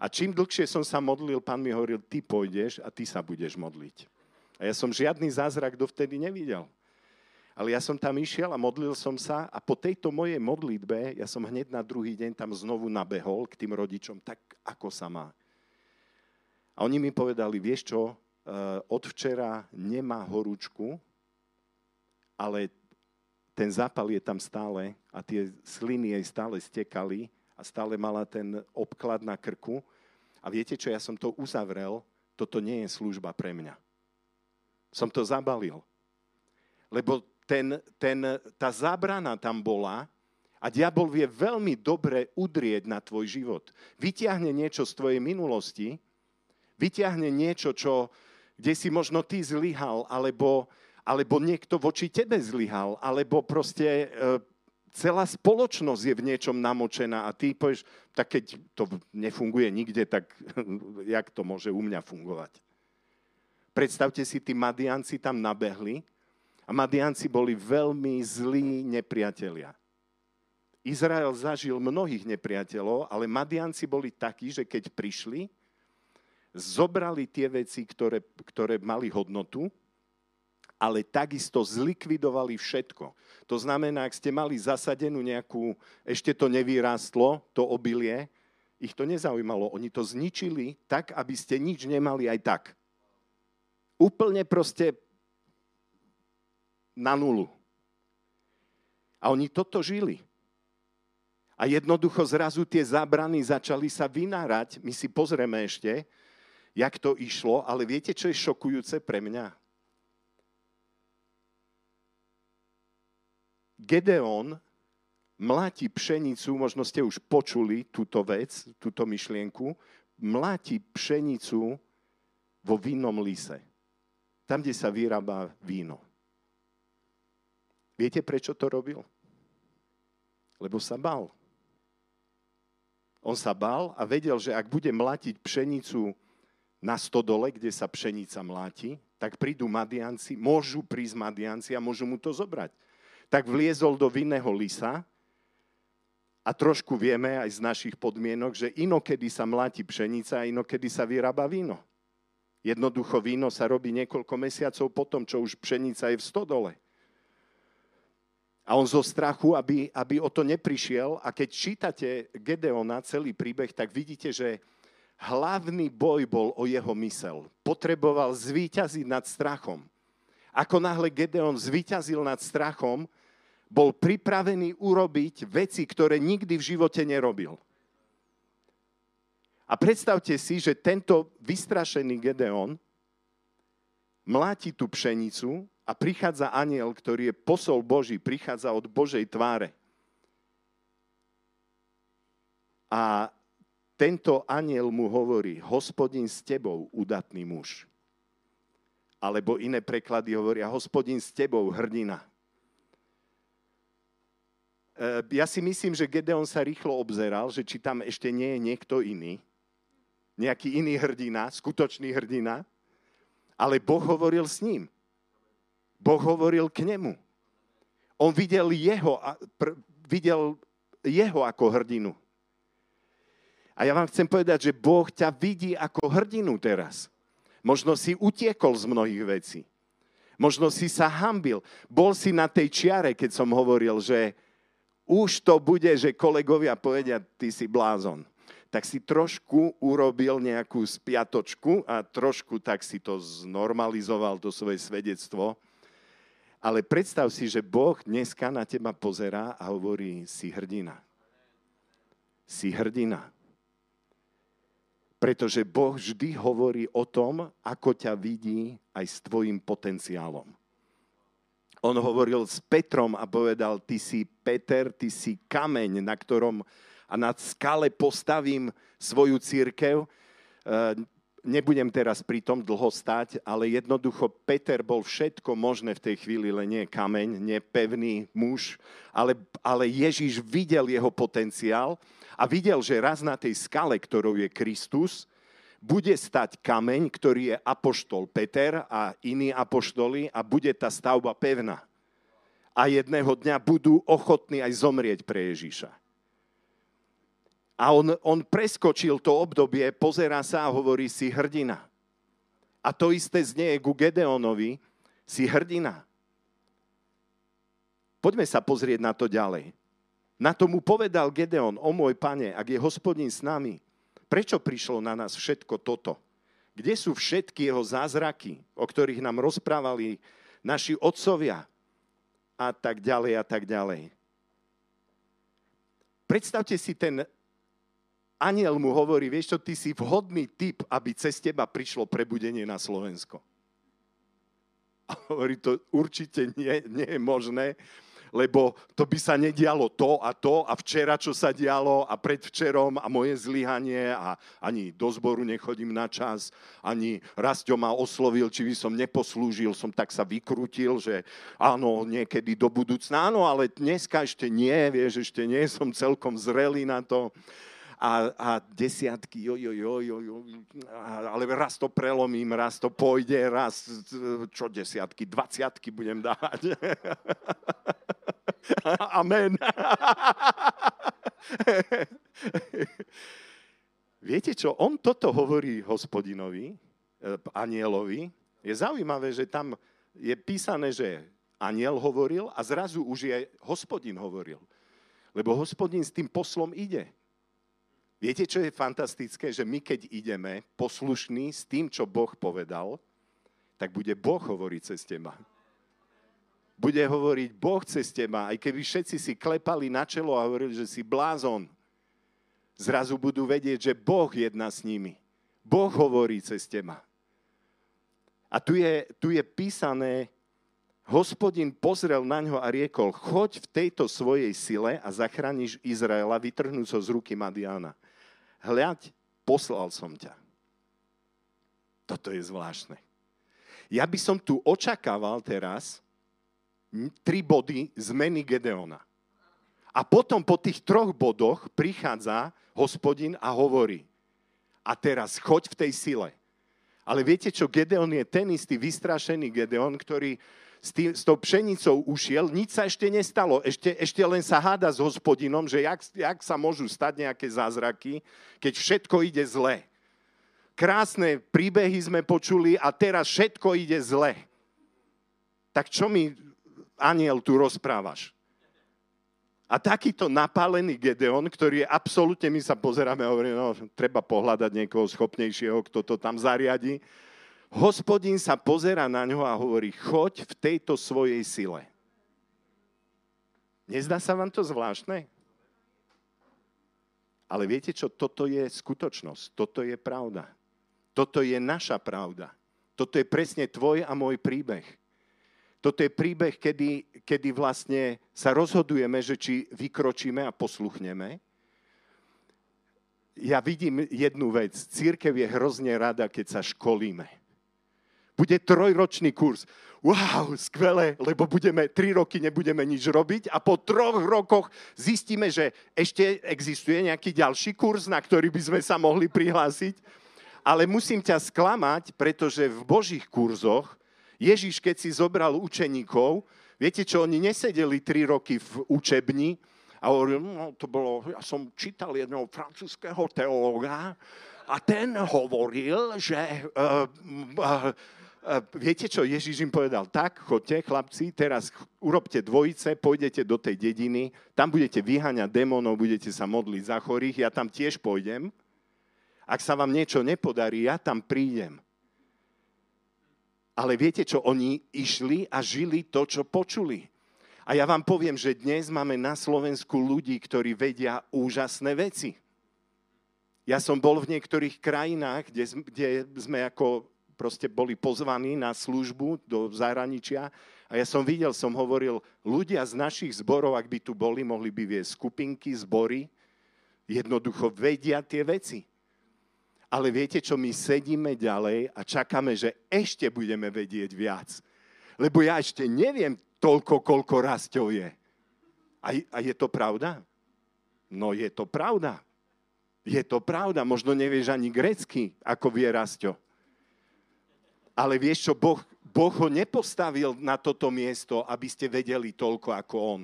A čím dlhšie som sa modlil, pán mi hovoril, ty pôjdeš a ty sa budeš modliť. A ja som žiadny zázrak dovtedy nevidel. Ale ja som tam išiel a modlil som sa a po tejto mojej modlitbe ja som hneď na druhý deň tam znovu nabehol k tým rodičom, tak ako sa má. A oni mi povedali, vieš čo, od včera nemá horúčku, ale ten zápal je tam stále a tie sliny jej stále stekali a stále mala ten obklad na krku. A viete čo, ja som to uzavrel, toto nie je služba pre mňa. Som to zabalil. Lebo ten, ten, tá zábrana tam bola a diabol vie veľmi dobre udrieť na tvoj život. Vyťahne niečo z tvojej minulosti, vyťahne niečo, čo, kde si možno ty zlyhal, alebo, alebo niekto voči tebe zlyhal, alebo proste e, celá spoločnosť je v niečom namočená a ty povieš, tak keď to nefunguje nikde, tak jak to môže u mňa fungovať? Predstavte si, tí Madianci tam nabehli a Madianci boli veľmi zlí nepriatelia. Izrael zažil mnohých nepriateľov, ale Madianci boli takí, že keď prišli, zobrali tie veci, ktoré, ktoré mali hodnotu ale takisto zlikvidovali všetko. To znamená, ak ste mali zasadenú nejakú, ešte to nevyrástlo, to obilie, ich to nezaujímalo. Oni to zničili tak, aby ste nič nemali aj tak. Úplne proste na nulu. A oni toto žili. A jednoducho zrazu tie zábrany začali sa vynárať. My si pozrieme ešte, jak to išlo, ale viete, čo je šokujúce pre mňa? Gedeon mláti pšenicu, možno ste už počuli túto vec, túto myšlienku, mláti pšenicu vo vinnom lise. Tam, kde sa vyrába víno. Viete, prečo to robil? Lebo sa bal. On sa bal a vedel, že ak bude mlátiť pšenicu na stodole, kde sa pšenica mláti, tak prídu Madianci, môžu prísť Madianci a môžu mu to zobrať. Tak vliezol do vinného lisa a trošku vieme aj z našich podmienok, že inokedy sa mláti pšenica a inokedy sa vyrába víno. Jednoducho víno sa robí niekoľko mesiacov potom, čo už pšenica je v stodole. A on zo strachu, aby, aby o to neprišiel, a keď čítate Gedeona, celý príbeh, tak vidíte, že hlavný boj bol o jeho mysel. Potreboval zvíťaziť nad strachom. Ako náhle Gedeon zvíťazil nad strachom, bol pripravený urobiť veci, ktoré nikdy v živote nerobil. A predstavte si, že tento vystrašený Gedeon mláti tú pšenicu a prichádza aniel, ktorý je posol Boží, prichádza od Božej tváre. A tento aniel mu hovorí, hospodin s tebou, udatný muž. Alebo iné preklady hovoria, hospodin s tebou, hrdina. E, ja si myslím, že Gedeon sa rýchlo obzeral, že či tam ešte nie je niekto iný, nejaký iný hrdina, skutočný hrdina, ale Boh hovoril s ním. Boh hovoril k nemu. On videl jeho, videl jeho ako hrdinu. A ja vám chcem povedať, že Boh ťa vidí ako hrdinu teraz. Možno si utiekol z mnohých vecí. Možno si sa hambil. Bol si na tej čiare, keď som hovoril, že už to bude, že kolegovia povedia, ty si blázon. Tak si trošku urobil nejakú spiatočku a trošku tak si to znormalizoval, to svoje svedectvo. Ale predstav si, že Boh dneska na teba pozerá a hovorí, si hrdina. Si hrdina. Pretože Boh vždy hovorí o tom, ako ťa vidí aj s tvojim potenciálom. On hovoril s Petrom a povedal, ty si Peter, ty si kameň, na ktorom a na skale postavím svoju církev. E, nebudem teraz pri tom dlho stať, ale jednoducho Peter bol všetko možné v tej chvíli, len nie kameň, nie pevný muž, ale, ale Ježiš videl jeho potenciál a videl, že raz na tej skale, ktorou je Kristus, bude stať kameň, ktorý je apoštol Peter a iní apoštoli a bude tá stavba pevná. A jedného dňa budú ochotní aj zomrieť pre Ježiša. A on, on preskočil to obdobie, pozerá sa a hovorí si hrdina. A to isté znie ku Gedeonovi, si hrdina. Poďme sa pozrieť na to ďalej. Na to mu povedal Gedeon, o môj pane, ak je hospodin s nami, prečo prišlo na nás všetko toto? Kde sú všetky jeho zázraky, o ktorých nám rozprávali naši otcovia? A tak ďalej a tak ďalej. Predstavte si, ten aniel mu hovorí, vieš čo, ty si vhodný typ, aby cez teba prišlo prebudenie na Slovensko. A hovorí, to určite nie, nie je možné, lebo to by sa nedialo to a to a včera, čo sa dialo a predvčerom a moje zlyhanie a ani do zboru nechodím na čas, ani Rastio ma oslovil, či by som neposlúžil, som tak sa vykrútil, že áno, niekedy do budúcna, áno, ale dneska ešte nie, vieš, ešte nie som celkom zrelý na to a, a desiatky, jo, jo, jo, jo, jo, ale raz to prelomím, raz to pôjde, raz, čo desiatky, dvaciatky budem dávať. Amen. Viete čo, on toto hovorí hospodinovi, eh, anielovi. Je zaujímavé, že tam je písané, že aniel hovoril a zrazu už je hospodin hovoril. Lebo hospodin s tým poslom ide. Viete, čo je fantastické? Že my, keď ideme poslušní s tým, čo Boh povedal, tak bude Boh hovoriť cez teba. Bude hovoriť Boh cez teba, aj keby všetci si klepali na čelo a hovorili, že si blázon. Zrazu budú vedieť, že Boh jedná s nimi. Boh hovorí cez teba. A tu je, tu je písané, hospodin pozrel na ňo a riekol, choď v tejto svojej sile a zachrániš Izraela, vytrhnúť ho z ruky Madiana hľaď, poslal som ťa. Toto je zvláštne. Ja by som tu očakával teraz tri body zmeny Gedeona. A potom po tých troch bodoch prichádza hospodin a hovorí, a teraz choď v tej sile. Ale viete čo, Gedeon je ten istý vystrašený Gedeon, ktorý s, tý, s tou pšenicou ušiel, nič sa ešte nestalo, ešte, ešte len sa háda s hospodinom, že jak, jak sa môžu stať nejaké zázraky, keď všetko ide zle. Krásne príbehy sme počuli a teraz všetko ide zle. Tak čo mi, aniel, tu rozprávaš? A takýto napálený Gedeon, ktorý je absolútne, my sa pozeráme a hovoríme, no, treba pohľadať niekoho schopnejšieho, kto to tam zariadi. Hospodin sa pozera na ňo a hovorí, choď v tejto svojej sile. Nezdá sa vám to zvláštne? Ale viete čo, toto je skutočnosť, toto je pravda. Toto je naša pravda. Toto je presne tvoj a môj príbeh. Toto je príbeh, kedy, kedy vlastne sa rozhodujeme, že či vykročíme a posluchneme. Ja vidím jednu vec. Církev je hrozne rada, keď sa školíme. Bude trojročný kurz. Wow, skvelé, lebo budeme, tri roky nebudeme nič robiť a po troch rokoch zistíme, že ešte existuje nejaký ďalší kurz, na ktorý by sme sa mohli prihlásiť. Ale musím ťa sklamať, pretože v Božích kurzoch Ježiš, keď si zobral učeníkov, viete čo, oni nesedeli tri roky v učebni a hovorili, no to bolo, ja som čítal jedného francúzského teológa a ten hovoril, že uh, uh, viete čo, Ježiš im povedal, tak, chodte chlapci, teraz urobte dvojice, pôjdete do tej dediny, tam budete vyháňať démonov, budete sa modliť za chorých, ja tam tiež pôjdem. Ak sa vám niečo nepodarí, ja tam prídem. Ale viete čo, oni išli a žili to, čo počuli. A ja vám poviem, že dnes máme na Slovensku ľudí, ktorí vedia úžasné veci. Ja som bol v niektorých krajinách, kde sme ako proste boli pozvaní na službu do zahraničia a ja som videl, som hovoril, ľudia z našich zborov, ak by tu boli, mohli by viesť skupinky, zbory, jednoducho vedia tie veci. Ale viete čo, my sedíme ďalej a čakáme, že ešte budeme vedieť viac. Lebo ja ešte neviem toľko, koľko rastov je. A, a je to pravda? No je to pravda. Je to pravda. Možno nevieš ani grecky, ako vie Rasto. Ale vieš čo, boh, boh ho nepostavil na toto miesto, aby ste vedeli toľko ako on.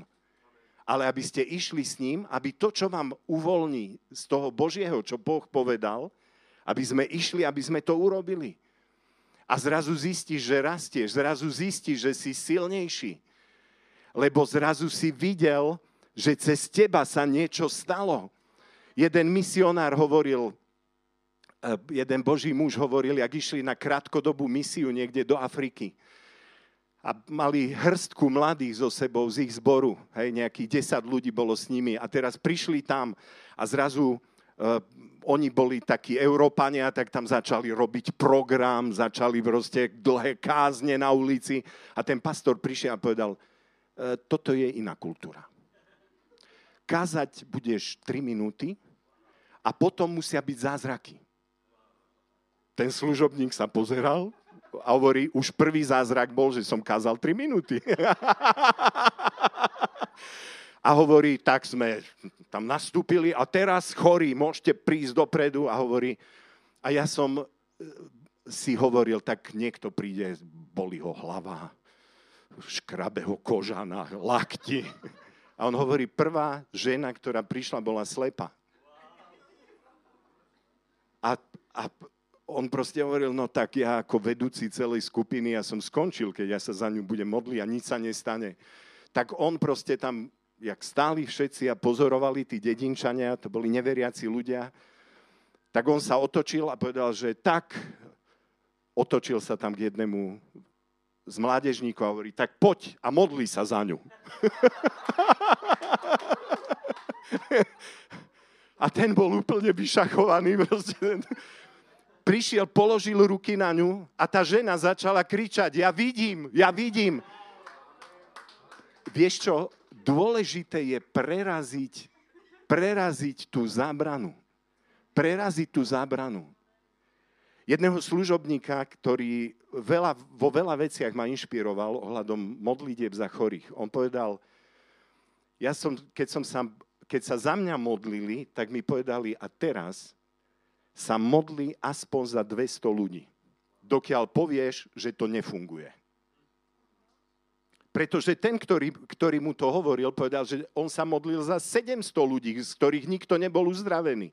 Ale aby ste išli s ním, aby to, čo vám uvoľní z toho Božieho, čo Boh povedal, aby sme išli, aby sme to urobili. A zrazu zistíš, že rastieš, zrazu zistíš, že si silnejší. Lebo zrazu si videl, že cez teba sa niečo stalo. Jeden misionár hovoril, jeden boží muž hovoril, jak išli na krátkodobú misiu niekde do Afriky. A mali hrstku mladých so sebou z ich zboru. Hej, nejakých 10 ľudí bolo s nimi. A teraz prišli tam a zrazu uh, oni boli takí Európania, tak tam začali robiť program, začali proste dlhé kázne na ulici a ten pastor prišiel a povedal, e, toto je iná kultúra. Kázať budeš 3 minúty a potom musia byť zázraky. Ten služobník sa pozeral a hovorí, už prvý zázrak bol, že som kázal 3 minúty. a hovorí, tak sme tam nastúpili a teraz chorí, môžete prísť dopredu a hovorí, a ja som e, si hovoril, tak niekto príde, boli ho hlava, škrabe ho koža na lakti. A on hovorí, prvá žena, ktorá prišla, bola slepa. A, a on proste hovoril, no tak ja ako vedúci celej skupiny, ja som skončil, keď ja sa za ňu budem modliť a nič sa nestane. Tak on proste tam jak stáli všetci a pozorovali tí dedinčania, to boli neveriaci ľudia, tak on sa otočil a povedal, že tak, otočil sa tam k jednému z mládežníkov a hovorí, tak poď a modli sa za ňu. a ten bol úplne vyšachovaný. Proste. Prišiel, položil ruky na ňu a tá žena začala kričať, ja vidím, ja vidím. Vieš čo, Dôležité je preraziť, preraziť tú zábranu. Preraziť tú zábranu. jedného služobníka, ktorý veľa, vo veľa veciach ma inšpiroval ohľadom modlitieb za chorých. On povedal, ja som, keď, som sa, keď sa za mňa modlili, tak mi povedali, a teraz sa modli aspoň za 200 ľudí, dokiaľ povieš, že to nefunguje. Pretože ten, ktorý, ktorý mu to hovoril, povedal, že on sa modlil za 700 ľudí, z ktorých nikto nebol uzdravený.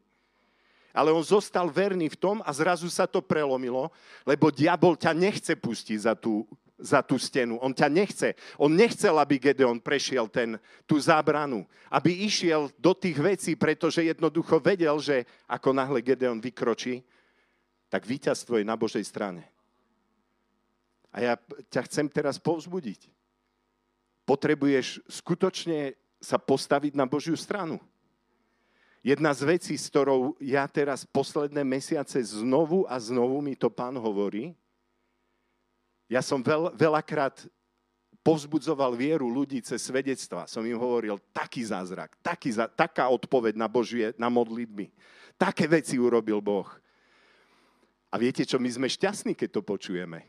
Ale on zostal verný v tom a zrazu sa to prelomilo, lebo diabol ťa nechce pustiť za tú, za tú stenu. On ťa nechce. On nechcel, aby Gedeon prešiel ten, tú zábranu. Aby išiel do tých vecí, pretože jednoducho vedel, že ako náhle Gedeon vykročí, tak víťazstvo je na Božej strane. A ja ťa chcem teraz povzbudiť potrebuješ skutočne sa postaviť na Božiu stranu. Jedna z vecí, s ktorou ja teraz posledné mesiace znovu a znovu mi to pán hovorí, ja som veľ, veľakrát povzbudzoval vieru ľudí cez svedectva. Som im hovoril, taký zázrak, taký, taká odpoveď na Božie, na modlitby. Také veci urobil Boh. A viete čo, my sme šťastní, keď to počujeme.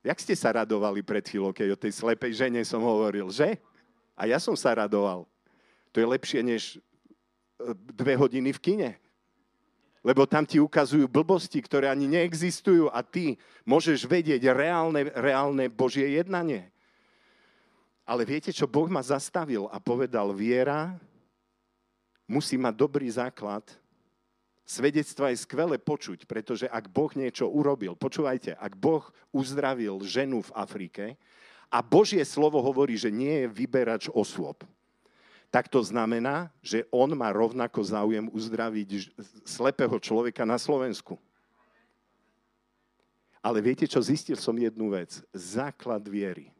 Jak ste sa radovali pred chvíľou, keď o tej slepej žene som hovoril, že? A ja som sa radoval. To je lepšie než e, dve hodiny v kine. Lebo tam ti ukazujú blbosti, ktoré ani neexistujú a ty môžeš vedieť reálne, reálne Božie jednanie. Ale viete, čo Boh ma zastavil a povedal, viera musí mať dobrý základ, Svedectva je skvelé počuť, pretože ak Boh niečo urobil, počúvajte, ak Boh uzdravil ženu v Afrike a Božie slovo hovorí, že nie je vyberač osôb, tak to znamená, že on má rovnako záujem uzdraviť slepého človeka na Slovensku. Ale viete čo, zistil som jednu vec. Základ viery.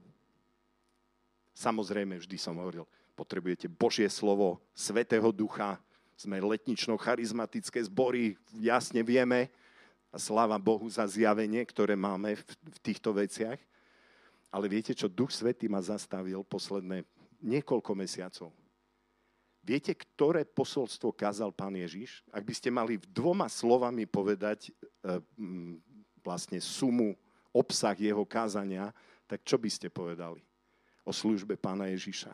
Samozrejme, vždy som hovoril, potrebujete Božie slovo, Svetého Ducha, sme letnično-charizmatické zbory, jasne vieme, a sláva Bohu za zjavenie, ktoré máme v, týchto veciach. Ale viete čo, Duch Svetý ma zastavil posledné niekoľko mesiacov. Viete, ktoré posolstvo kázal pán Ježiš? Ak by ste mali dvoma slovami povedať e, vlastne sumu, obsah jeho kázania, tak čo by ste povedali o službe pána Ježiša?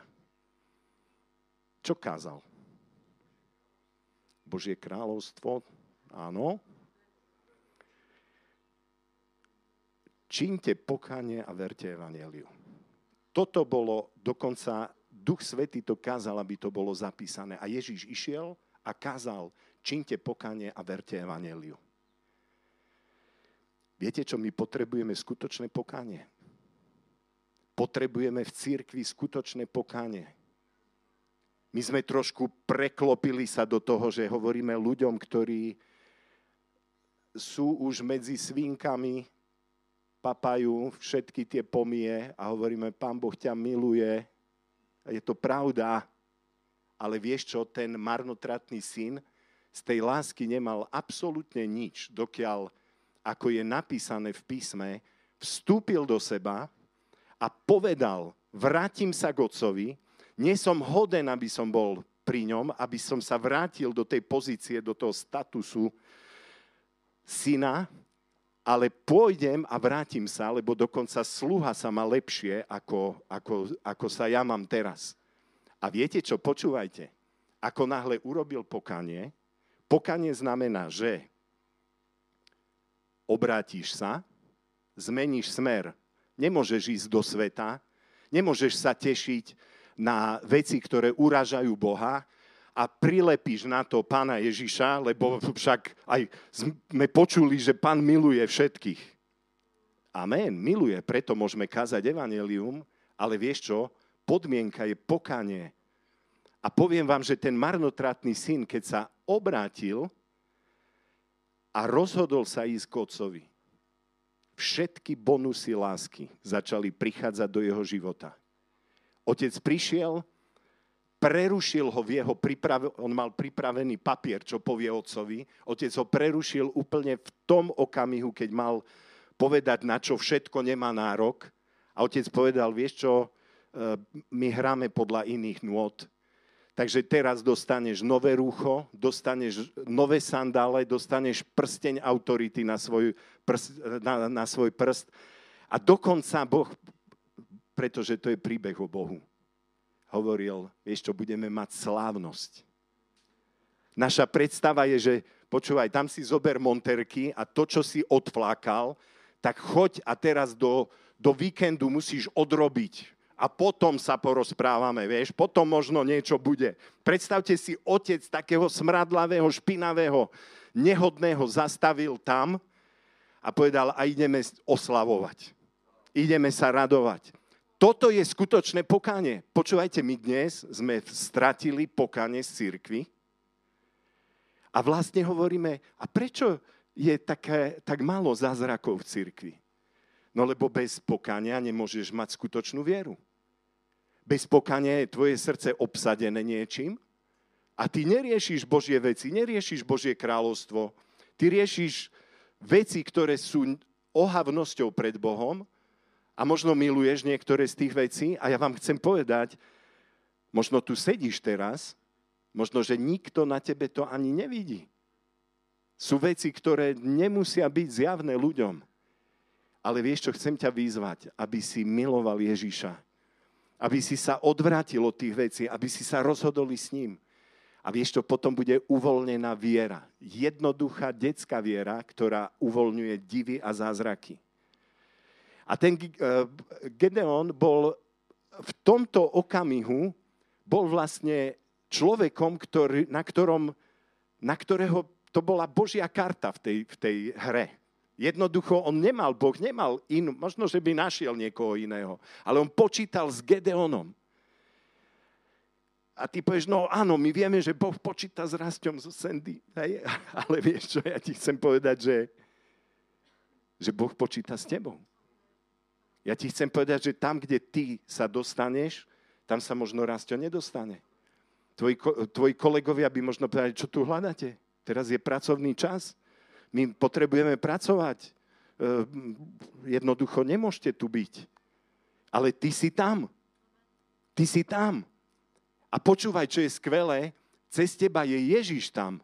Čo kázal? Božie kráľovstvo, áno. Čínte pokanie a verte evaneliu. Toto bolo dokonca, Duch Svetý to kázal, aby to bolo zapísané. A Ježíš išiel a kázal, čínte pokanie a verte evaneliu. Viete čo, my potrebujeme skutočné pokanie. Potrebujeme v církvi skutočné pokánie my sme trošku preklopili sa do toho, že hovoríme ľuďom, ktorí sú už medzi svinkami, papajú všetky tie pomie a hovoríme, pán Boh ťa miluje. Je to pravda, ale vieš čo, ten marnotratný syn z tej lásky nemal absolútne nič, dokiaľ, ako je napísané v písme, vstúpil do seba a povedal, vrátim sa k otcovi, nie som hoden, aby som bol pri ňom, aby som sa vrátil do tej pozície, do toho statusu syna, ale pôjdem a vrátim sa, lebo dokonca sluha sa má lepšie, ako, ako, ako sa ja mám teraz. A viete čo, počúvajte. Ako náhle urobil pokanie, pokanie znamená, že obrátiš sa, zmeníš smer. Nemôžeš ísť do sveta, nemôžeš sa tešiť, na veci, ktoré uražajú Boha a prilepíš na to pána Ježiša, lebo však aj sme počuli, že pán miluje všetkých. Amen, miluje, preto môžeme kázať evanelium, ale vieš čo? Podmienka je pokanie. A poviem vám, že ten marnotratný syn, keď sa obrátil a rozhodol sa ísť k otcovi, všetky bonusy lásky začali prichádzať do jeho života. Otec prišiel, prerušil ho v jeho príprave, on mal pripravený papier, čo povie otcovi. Otec ho prerušil úplne v tom okamihu, keď mal povedať, na čo všetko nemá nárok. A otec povedal, vieš čo, e, my hráme podľa iných nôd. Takže teraz dostaneš nové rucho, dostaneš nové sandále, dostaneš prsteň autority na svoj, prst, na, na svoj prst. A dokonca Boh, pretože to je príbeh o Bohu, hovoril, vieš čo, budeme mať slávnosť. Naša predstava je, že počúvaj, tam si zober monterky a to, čo si odflákal, tak choď a teraz do, do víkendu musíš odrobiť a potom sa porozprávame, vieš, potom možno niečo bude. Predstavte si, otec takého smradlavého, špinavého, nehodného zastavil tam a povedal, a ideme oslavovať. Ideme sa radovať. Toto je skutočné pokánie. Počúvajte, my dnes sme stratili pokánie z církvy a vlastne hovoríme, a prečo je také, tak málo zázrakov v církvi? No lebo bez pokánia nemôžeš mať skutočnú vieru bez pokania je tvoje srdce obsadené niečím a ty neriešiš Božie veci, neriešiš Božie kráľovstvo, ty riešiš veci, ktoré sú ohavnosťou pred Bohom a možno miluješ niektoré z tých vecí a ja vám chcem povedať, možno tu sedíš teraz, možno, že nikto na tebe to ani nevidí. Sú veci, ktoré nemusia byť zjavné ľuďom. Ale vieš čo, chcem ťa vyzvať, aby si miloval Ježiša aby si sa odvrátil od tých vecí, aby si sa rozhodol s ním. A vieš, to potom bude uvoľnená viera. Jednoduchá detská viera, ktorá uvoľňuje divy a zázraky. A ten eh, Gedeon bol v tomto okamihu, bol vlastne človekom, ktorý, na, ktorom, na ktorého to bola Božia karta v tej, v tej hre. Jednoducho on nemal, Boh nemal inú, možno, že by našiel niekoho iného, ale on počítal s Gedeonom. A ty povieš, no áno, my vieme, že Boh počíta s Rastom zo Sandy, hej? ale vieš čo, ja ti chcem povedať, že, že Boh počíta s tebou. Ja ti chcem povedať, že tam, kde ty sa dostaneš, tam sa možno Rasto nedostane. Tvoji, tvoji kolegovia by možno povedali, čo tu hľadáte? Teraz je pracovný čas. My potrebujeme pracovať. E, jednoducho nemôžete tu byť. Ale ty si tam. Ty si tam. A počúvaj, čo je skvelé, cez teba je Ježiš tam.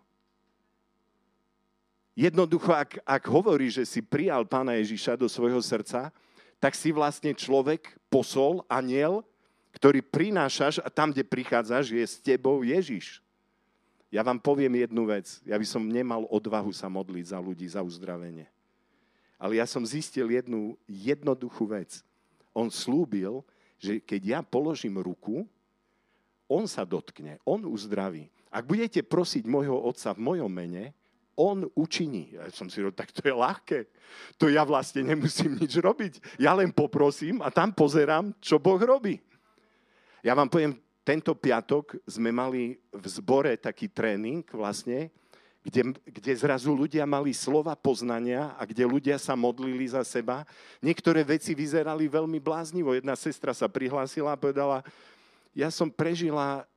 Jednoducho, ak, ak hovorí, že si prijal pána Ježiša do svojho srdca, tak si vlastne človek, posol, aniel, ktorý prinášaš a tam, kde prichádzaš, je s tebou Ježiš. Ja vám poviem jednu vec. Ja by som nemal odvahu sa modliť za ľudí, za uzdravenie. Ale ja som zistil jednu jednoduchú vec. On slúbil, že keď ja položím ruku, on sa dotkne, on uzdraví. Ak budete prosiť môjho otca v mojom mene, on učiní. Ja som si robil, tak to je ľahké. To ja vlastne nemusím nič robiť. Ja len poprosím a tam pozerám, čo Boh robí. Ja vám poviem tento piatok sme mali v zbore taký tréning vlastne, kde, kde zrazu ľudia mali slova poznania a kde ľudia sa modlili za seba. Niektoré veci vyzerali veľmi bláznivo. Jedna sestra sa prihlásila a povedala, ja som prežila,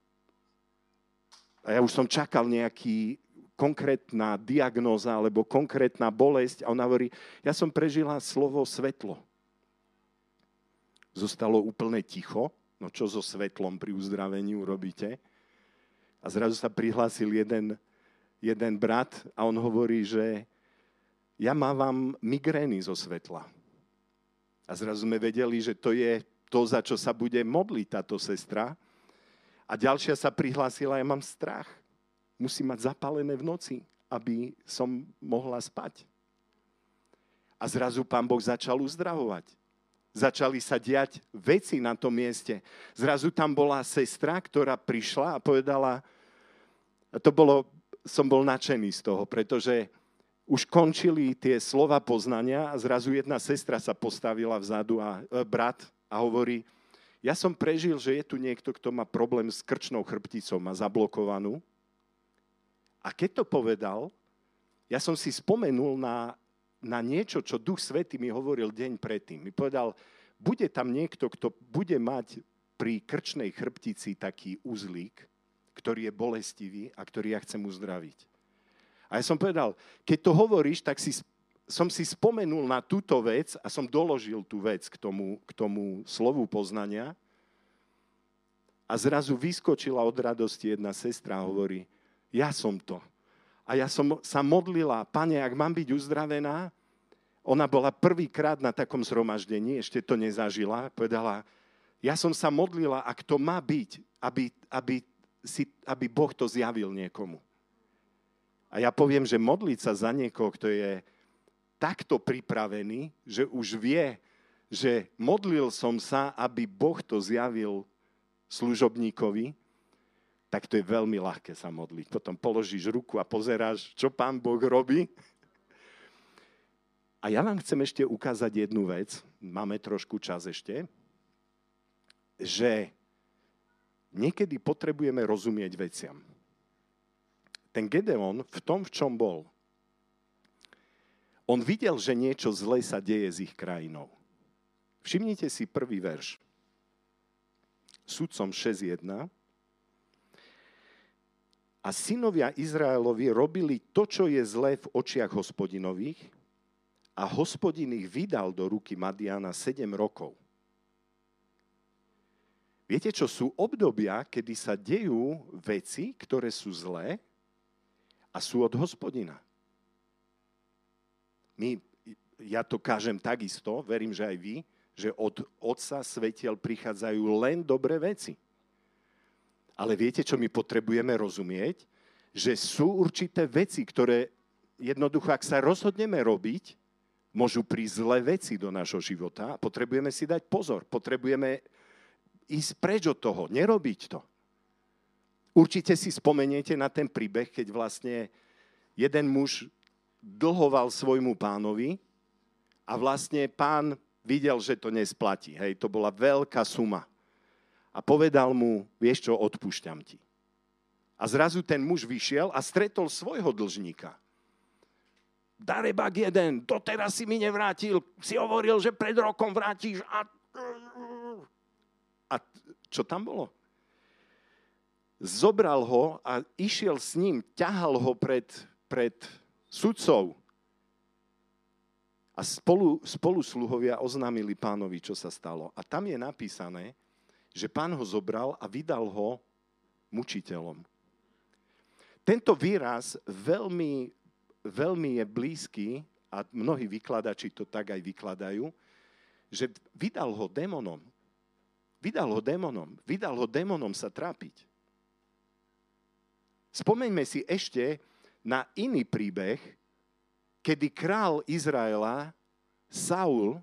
a ja už som čakal nejaký konkrétna diagnóza alebo konkrétna bolesť a ona hovorí, ja som prežila slovo svetlo. Zostalo úplne ticho No čo so svetlom pri uzdravení urobíte? A zrazu sa prihlásil jeden, jeden brat a on hovorí, že ja mávam migrény zo svetla. A zrazu sme vedeli, že to je to, za čo sa bude modliť táto sestra. A ďalšia sa prihlásila, ja mám strach. Musím mať zapálené v noci, aby som mohla spať. A zrazu pán Boh začal uzdravovať začali sa diať veci na tom mieste. Zrazu tam bola sestra, ktorá prišla a povedala, a to bolo, som bol nadšený z toho, pretože už končili tie slova poznania a zrazu jedna sestra sa postavila vzadu a e, brat a hovorí, ja som prežil, že je tu niekto, kto má problém s krčnou chrbticou, má zablokovanú. A keď to povedal, ja som si spomenul na na niečo, čo Duch Svety mi hovoril deň predtým. Mi povedal, bude tam niekto, kto bude mať pri krčnej chrbtici taký uzlík, ktorý je bolestivý a ktorý ja chcem uzdraviť. A ja som povedal, keď to hovoríš, tak si, som si spomenul na túto vec a som doložil tú vec k tomu, k tomu slovu poznania. A zrazu vyskočila od radosti jedna sestra a hovorí, ja som to. A ja som sa modlila, pane, ak mám byť uzdravená, ona bola prvýkrát na takom zhromaždení, ešte to nezažila, povedala, ja som sa modlila, ak to má byť, aby, aby, si, aby Boh to zjavil niekomu. A ja poviem, že modliť sa za niekoho, kto je takto pripravený, že už vie, že modlil som sa, aby Boh to zjavil služobníkovi, tak to je veľmi ľahké sa modliť. Potom položíš ruku a pozeráš, čo pán Boh robí. A ja vám chcem ešte ukázať jednu vec, máme trošku čas ešte, že niekedy potrebujeme rozumieť veciam. Ten Gedeon v tom, v čom bol, on videl, že niečo zlé sa deje s ich krajinou. Všimnite si prvý verš. Sudcom 6.1 a synovia Izraelovi robili to, čo je zlé v očiach hospodinových a hospodin ich vydal do ruky Madiana 7 rokov. Viete, čo sú obdobia, kedy sa dejú veci, ktoré sú zlé a sú od hospodina. My, ja to kážem takisto, verím, že aj vy, že od Otca svetiel prichádzajú len dobré veci. Ale viete, čo my potrebujeme rozumieť? Že sú určité veci, ktoré jednoducho, ak sa rozhodneme robiť, môžu prísť zlé veci do nášho života potrebujeme si dať pozor. Potrebujeme ísť preč od toho, nerobiť to. Určite si spomeniete na ten príbeh, keď vlastne jeden muž dlhoval svojmu pánovi a vlastne pán videl, že to nesplatí. Hej, to bola veľká suma a povedal mu, vieš čo, odpúšťam ti. A zrazu ten muž vyšiel a stretol svojho dlžníka. Darebak jeden, doteraz si mi nevrátil, si hovoril, že pred rokom vrátiš a... A čo tam bolo? Zobral ho a išiel s ním, ťahal ho pred, pred sudcov. A spolu, spolu sluhovia oznámili pánovi, čo sa stalo. A tam je napísané, že pán ho zobral a vydal ho mučiteľom. Tento výraz veľmi, veľmi je blízky a mnohí vykladači to tak aj vykladajú, že vydal ho démonom. Vydal ho démonom. Vydal ho démonom sa trápiť. Spomeňme si ešte na iný príbeh, kedy král Izraela, Saul,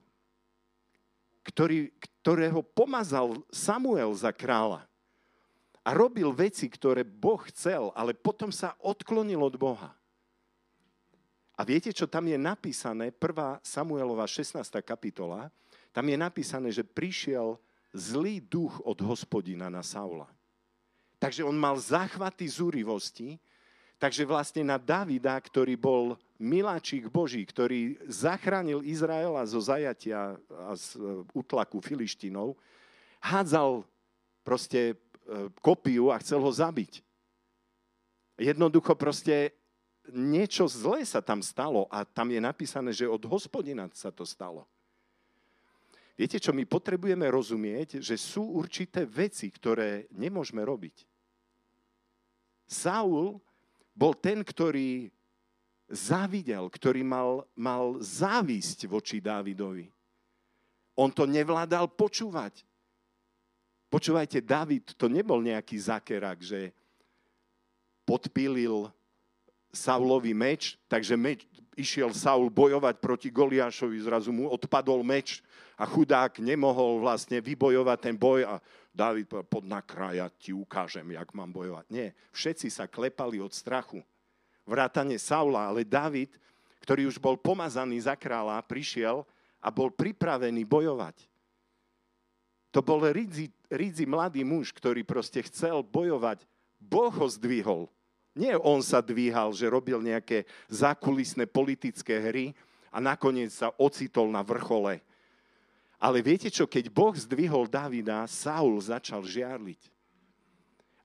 ktorý, ktorého pomazal Samuel za kráľa a robil veci, ktoré Boh chcel, ale potom sa odklonil od Boha. A viete, čo tam je napísané? 1. Samuelova 16. kapitola. Tam je napísané, že prišiel zlý duch od hospodina na Saula. Takže on mal záchvaty zúrivosti, takže vlastne na Davida, ktorý bol miláčik Boží, ktorý zachránil Izraela zo zajatia a z e, útlaku Filištinov, hádzal proste e, kopiu a chcel ho zabiť. Jednoducho proste niečo zlé sa tam stalo a tam je napísané, že od hospodina sa to stalo. Viete čo, my potrebujeme rozumieť, že sú určité veci, ktoré nemôžeme robiť. Saul bol ten, ktorý závidel, ktorý mal, mal závisť voči Dávidovi. On to nevládal počúvať. Počúvajte, David to nebol nejaký zakerak, že podpílil Saulovi meč, takže meč, išiel Saul bojovať proti Goliášovi, zrazu mu odpadol meč a chudák nemohol vlastne vybojovať ten boj a David povedal, pod na kraj, ja ti ukážem, jak mám bojovať. Nie, všetci sa klepali od strachu vrátane Saula, ale David, ktorý už bol pomazaný za kráľa, prišiel a bol pripravený bojovať. To bol rídzi, rídzi mladý muž, ktorý proste chcel bojovať. Boh ho zdvihol. Nie on sa dvíhal, že robil nejaké zákulisné politické hry a nakoniec sa ocitol na vrchole. Ale viete čo, keď Boh zdvihol Davida, Saul začal žiarliť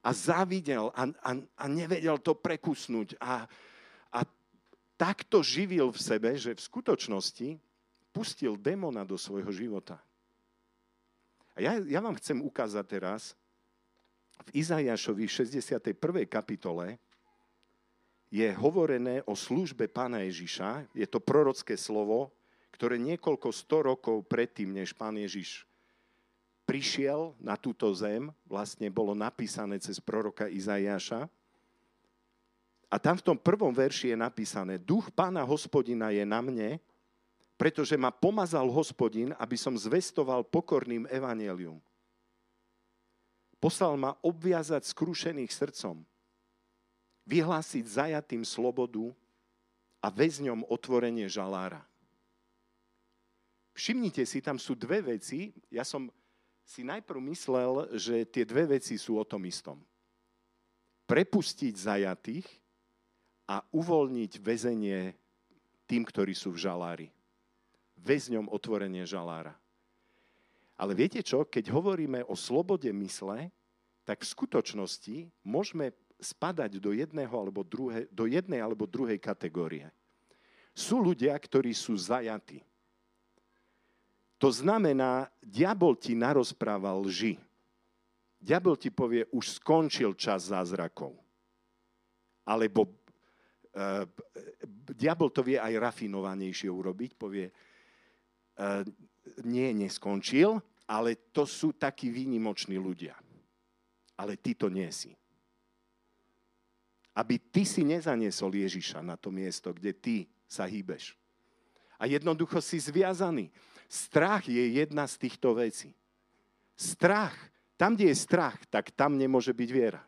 a závidel a, a, a nevedel to prekusnúť a, a takto živil v sebe, že v skutočnosti pustil démona do svojho života. A ja, ja vám chcem ukázať teraz v Izajašovi 61. kapitole je hovorené o službe pána Ježiša. Je to prorocké slovo, ktoré niekoľko sto rokov predtým, než pán Ježiš prišiel na túto zem, vlastne bolo napísané cez proroka Izajaša. A tam v tom prvom verši je napísané, duch pána hospodina je na mne, pretože ma pomazal hospodin, aby som zvestoval pokorným evanelium. Poslal ma obviazať skrušených srdcom, vyhlásiť zajatým slobodu a väzňom otvorenie žalára. Všimnite si, tam sú dve veci. Ja som si najprv myslel, že tie dve veci sú o tom istom. Prepustiť zajatých a uvoľniť väzenie tým, ktorí sú v žalári. Väzňom otvorenie žalára. Ale viete čo? Keď hovoríme o slobode mysle, tak v skutočnosti môžeme spadať do, jedného alebo druhé, do jednej alebo druhej kategórie. Sú ľudia, ktorí sú zajatí. To znamená, diabol ti narozprával lži. Diabol ti povie, už skončil čas zázrakov. Alebo uh, diabol to vie aj rafinovanejšie urobiť, povie, uh, nie, neskončil, ale to sú takí výnimoční ľudia. Ale ty to nie si aby ty si nezaniesol Ježiša na to miesto, kde ty sa hýbeš. A jednoducho si zviazaný. Strach je jedna z týchto vecí. Strach. Tam, kde je strach, tak tam nemôže byť viera.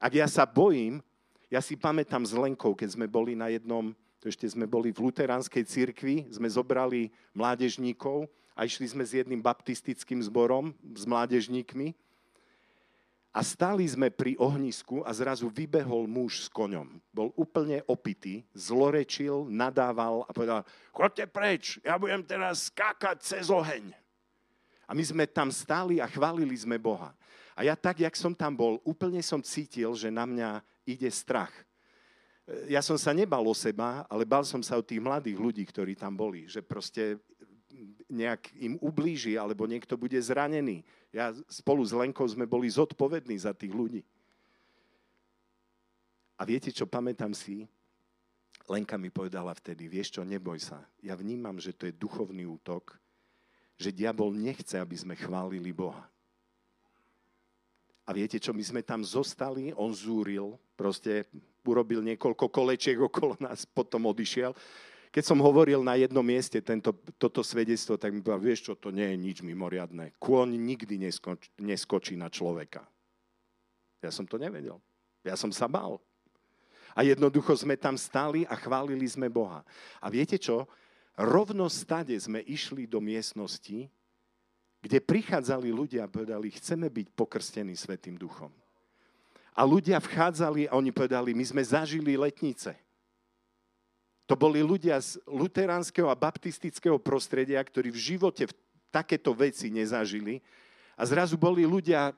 Ak ja sa bojím, ja si pamätám s Lenkou, keď sme boli na jednom, to ešte sme boli v luteránskej cirkvi, sme zobrali mládežníkov a išli sme s jedným baptistickým zborom, s mládežníkmi a stáli sme pri ohnisku a zrazu vybehol muž s koňom. Bol úplne opitý, zlorečil, nadával a povedal, chodte preč, ja budem teraz skákať cez oheň. A my sme tam stáli a chválili sme Boha. A ja tak, jak som tam bol, úplne som cítil, že na mňa ide strach. Ja som sa nebal o seba, ale bal som sa o tých mladých ľudí, ktorí tam boli. Že proste nejak im ublíži, alebo niekto bude zranený. Ja spolu s Lenkou sme boli zodpovední za tých ľudí. A viete, čo pamätám si? Lenka mi povedala vtedy, vieš čo, neboj sa. Ja vnímam, že to je duchovný útok, že diabol nechce, aby sme chválili Boha. A viete čo, my sme tam zostali, on zúril, proste urobil niekoľko kolečiek okolo nás, potom odišiel keď som hovoril na jednom mieste tento, toto svedectvo, tak mi povedal, vieš čo, to nie je nič mimoriadné. Kôň nikdy neskoč, neskočí na človeka. Ja som to nevedel. Ja som sa bál. A jednoducho sme tam stáli a chválili sme Boha. A viete čo? Rovno stade sme išli do miestnosti, kde prichádzali ľudia a povedali, chceme byť pokrstení Svetým duchom. A ľudia vchádzali a oni povedali, my sme zažili letnice. To boli ľudia z luteránskeho a baptistického prostredia, ktorí v živote takéto veci nezažili. A zrazu boli ľudia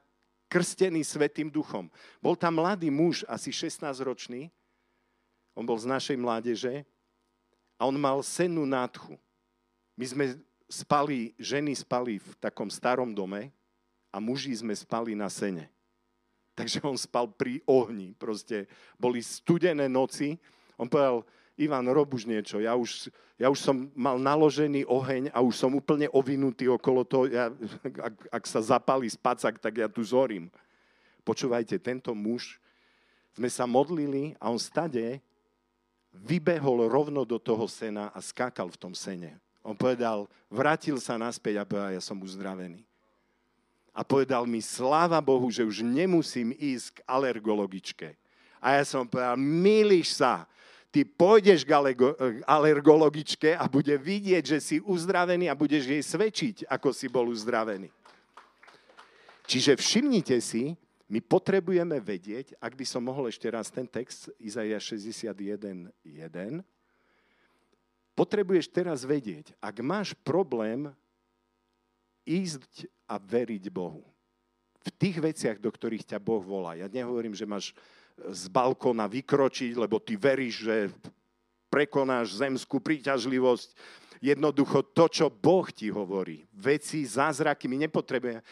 krstení Svetým duchom. Bol tam mladý muž, asi 16-ročný, on bol z našej mládeže a on mal sennú nádchu. My sme spali, ženy spali v takom starom dome a muži sme spali na sene. Takže on spal pri ohni. Proste boli studené noci. On povedal, Ivan, rob už niečo. Ja už, ja už som mal naložený oheň a už som úplne ovinutý okolo toho. Ja, ak, ak sa zapálí spacak, tak ja tu zorím. Počúvajte, tento muž, sme sa modlili a on stade vybehol rovno do toho sena a skákal v tom sene. On povedal, vrátil sa naspäť a povedal, ja som uzdravený. A povedal mi, sláva Bohu, že už nemusím ísť k alergologičke. A ja som povedal, milíš sa, ty pôjdeš k alergologičke a bude vidieť, že si uzdravený a budeš jej svedčiť, ako si bol uzdravený. Čiže všimnite si, my potrebujeme vedieť, ak by som mohol ešte raz ten text, Izaia 61.1, potrebuješ teraz vedieť, ak máš problém ísť a veriť Bohu. V tých veciach, do ktorých ťa Boh volá. Ja nehovorím, že máš z balkóna vykročiť, lebo ty veríš, že prekonáš zemskú príťažlivosť. Jednoducho to, čo Boh ti hovorí. Veci, zázraky, my nepotrebujeme.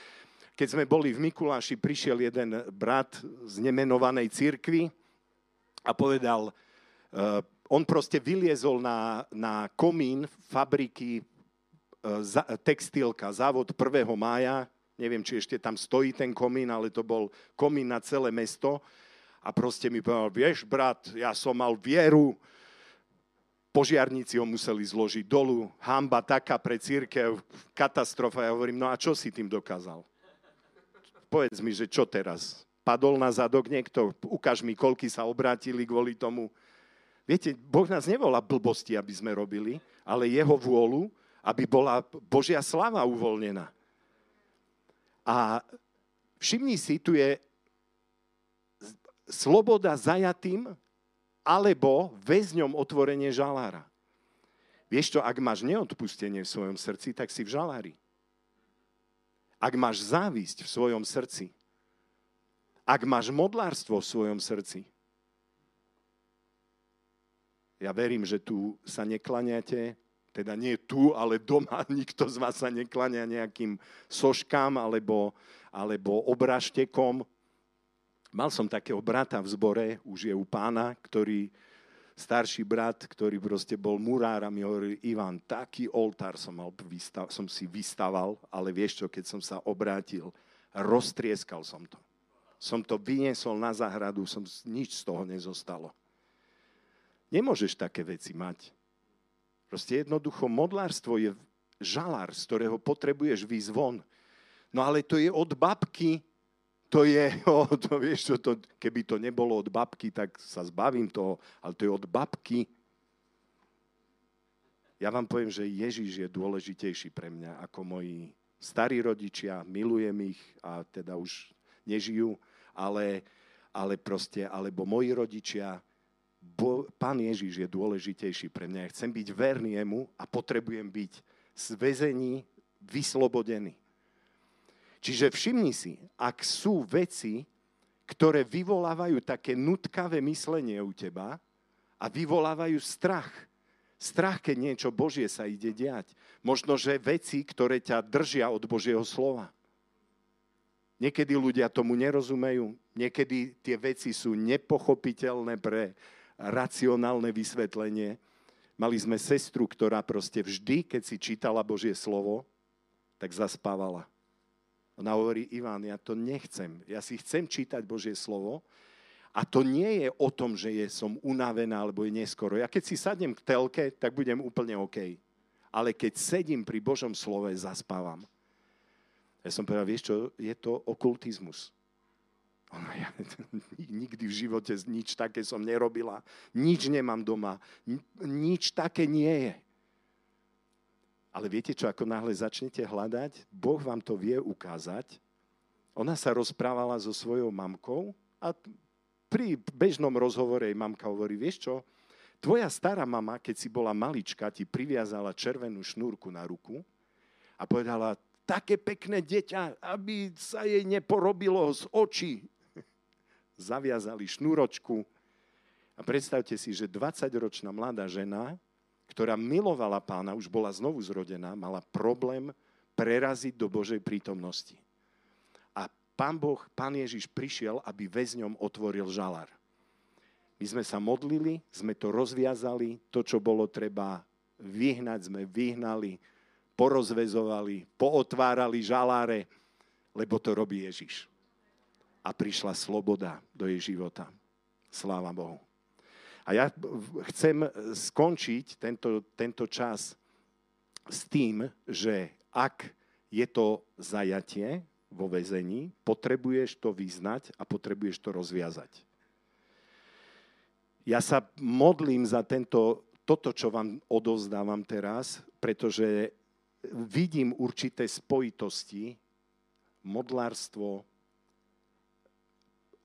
keď sme boli v Mikuláši, prišiel jeden brat z nemenovanej církvy a povedal, uh, on proste vyliezol na, na komín fabriky za, textilka, závod 1. mája, neviem, či ešte tam stojí ten komín, ale to bol komín na celé mesto a proste mi povedal, vieš brat, ja som mal vieru, požiarníci ho museli zložiť dolu, hamba taká pre církev, katastrofa. Ja hovorím, no a čo si tým dokázal? Povedz mi, že čo teraz? Padol na zadok niekto? Ukáž mi, koľky sa obrátili kvôli tomu. Viete, Boh nás nevolá blbosti, aby sme robili, ale jeho vôľu, aby bola Božia slava uvoľnená. A všimni si, tu je sloboda zajatým alebo väzňom otvorenie žalára. Vieš čo, ak máš neodpustenie v svojom srdci, tak si v žalári. Ak máš závisť v svojom srdci, ak máš modlárstvo v svojom srdci, ja verím, že tu sa neklaniate, teda nie tu, ale doma, nikto z vás sa neklania nejakým soškám alebo, alebo obraštekom, Mal som takého brata v zbore, už je u pána, ktorý, starší brat, ktorý proste bol murár a mi hovoril, Ivan, taký oltár som, mal vystav, som si vystaval, ale vieš čo, keď som sa obrátil, roztrieskal som to. Som to vyniesol na záhradu, som, nič z toho nezostalo. Nemôžeš také veci mať. Proste jednoducho modlárstvo je žalár, z ktorého potrebuješ výsť von. No ale to je od babky, to je, oh, to, vieš, čo, to, keby to nebolo od babky, tak sa zbavím toho, ale to je od babky. Ja vám poviem, že Ježíš je dôležitejší pre mňa ako moji starí rodičia, milujem ich a teda už nežijú, ale, ale proste, alebo moji rodičia, bo, Pán Ježíš je dôležitejší pre mňa. Ja chcem byť verný jemu a potrebujem byť z väzení vyslobodený. Čiže všimni si, ak sú veci, ktoré vyvolávajú také nutkavé myslenie u teba a vyvolávajú strach. Strach, keď niečo Božie sa ide diať. Možno, že veci, ktoré ťa držia od Božieho slova. Niekedy ľudia tomu nerozumejú, niekedy tie veci sú nepochopiteľné pre racionálne vysvetlenie. Mali sme sestru, ktorá proste vždy, keď si čítala Božie slovo, tak zaspávala. Ona hovorí, Ivan, ja to nechcem. Ja si chcem čítať Božie slovo a to nie je o tom, že je som unavená alebo je neskoro. Ja keď si sadnem k telke, tak budem úplne OK. Ale keď sedím pri Božom slove, zaspávam. Ja som povedal, vieš čo, je to okultizmus. Ona, ja nikdy v živote nič také som nerobila. Nič nemám doma. Nič také nie je. Ale viete čo, ako náhle začnete hľadať, Boh vám to vie ukázať. Ona sa rozprávala so svojou mamkou a pri bežnom rozhovore jej mamka hovorí, vieš čo, tvoja stará mama, keď si bola malička, ti priviazala červenú šnúrku na ruku a povedala, také pekné deťa, aby sa jej neporobilo z očí. Zaviazali šnúročku a predstavte si, že 20-ročná mladá žena ktorá milovala pána, už bola znovu zrodená, mala problém preraziť do Božej prítomnosti. A pán Boh, pán Ježiš prišiel, aby väzňom otvoril žalár. My sme sa modlili, sme to rozviazali, to, čo bolo treba vyhnať, sme vyhnali, porozvezovali, pootvárali žaláre, lebo to robí Ježiš. A prišla sloboda do jej života. Sláva Bohu. A ja chcem skončiť tento, tento čas s tým, že ak je to zajatie vo väzení, potrebuješ to vyznať a potrebuješ to rozviazať. Ja sa modlím za tento, toto, čo vám odozdávam teraz, pretože vidím určité spojitosti, modlárstvo,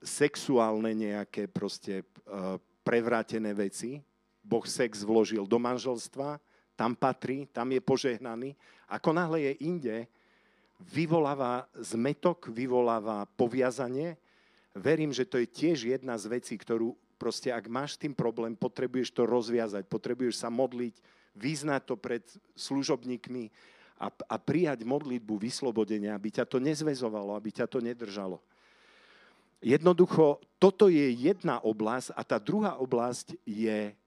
sexuálne nejaké proste uh, prevrátené veci. Boh sex vložil do manželstva, tam patrí, tam je požehnaný. Ako náhle je inde, vyvoláva zmetok, vyvoláva poviazanie. Verím, že to je tiež jedna z vecí, ktorú proste, ak máš tým problém, potrebuješ to rozviazať, potrebuješ sa modliť, vyznať to pred služobníkmi a, a prijať modlitbu vyslobodenia, aby ťa to nezvezovalo, aby ťa to nedržalo. Jednoducho, toto je jedna oblasť a tá druhá oblasť je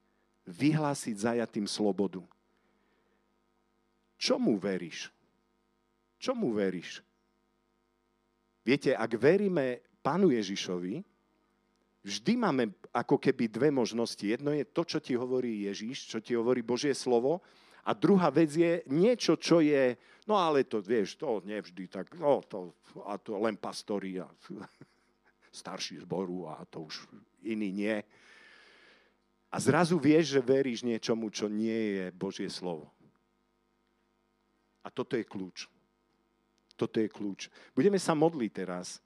vyhlásiť zajatým slobodu. Čomu veríš? Čomu veríš? Viete, ak veríme Pánu Ježišovi, vždy máme ako keby dve možnosti. Jedno je to, čo ti hovorí Ježiš, čo ti hovorí Božie slovo, a druhá vec je niečo, čo je, no ale to vieš, to nevždy tak, no to, a to len pastori a starší zboru a to už iný nie. A zrazu vieš, že veríš niečomu, čo nie je Božie slovo. A toto je kľúč. Toto je kľúč. Budeme sa modliť teraz.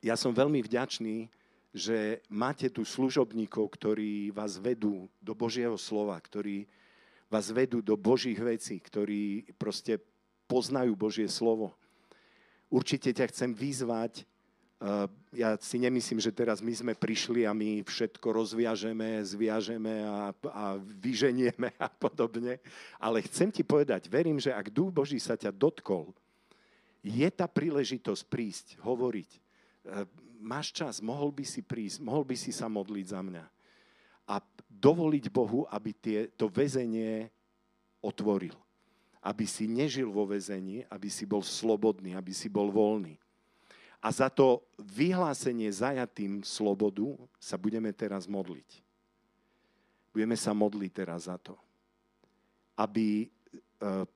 Ja som veľmi vďačný, že máte tu služobníkov, ktorí vás vedú do Božieho slova, ktorí vás vedú do Božích vecí, ktorí proste poznajú Božie slovo. Určite ťa chcem vyzvať, ja si nemyslím, že teraz my sme prišli a my všetko rozviažeme, zviažeme a, a vyženieme a podobne. Ale chcem ti povedať, verím, že ak Duch Boží sa ťa dotkol, je tá príležitosť prísť, hovoriť. E, máš čas, mohol by si prísť, mohol by si sa modliť za mňa. A dovoliť Bohu, aby tie, to väzenie otvoril. Aby si nežil vo väzení, aby si bol slobodný, aby si bol voľný. A za to vyhlásenie zajatým slobodu sa budeme teraz modliť. Budeme sa modliť teraz za to. Aby e,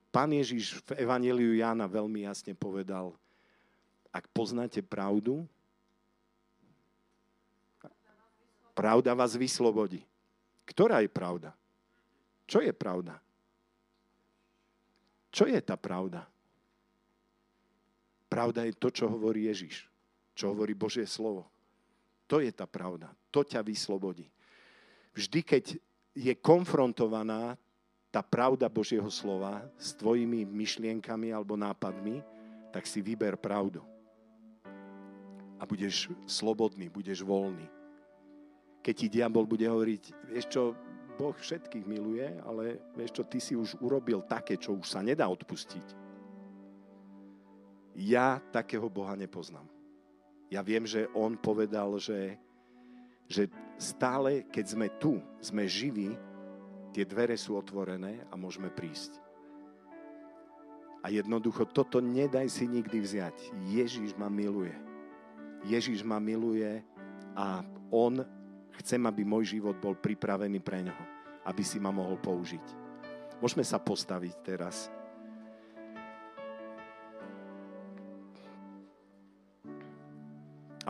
pán Ježiš v Evangeliu Jána veľmi jasne povedal, ak poznáte pravdu, pravda vás vyslobodí. Ktorá je pravda? Čo je pravda? Čo je tá pravda? Pravda je to, čo hovorí Ježiš, čo hovorí Božie slovo. To je tá pravda. To ťa vyslobodí. Vždy, keď je konfrontovaná tá pravda Božieho slova s tvojimi myšlienkami alebo nápadmi, tak si vyber pravdu. A budeš slobodný, budeš voľný. Keď ti diabol bude hovoriť, vieš čo, Boh všetkých miluje, ale vieš čo, ty si už urobil také, čo už sa nedá odpustiť ja takého Boha nepoznám. Ja viem, že on povedal, že, že stále, keď sme tu, sme živí, tie dvere sú otvorené a môžeme prísť. A jednoducho toto nedaj si nikdy vziať. Ježíš ma miluje. Ježíš ma miluje a on chcem, aby môj život bol pripravený pre ňoho, aby si ma mohol použiť. Môžeme sa postaviť teraz.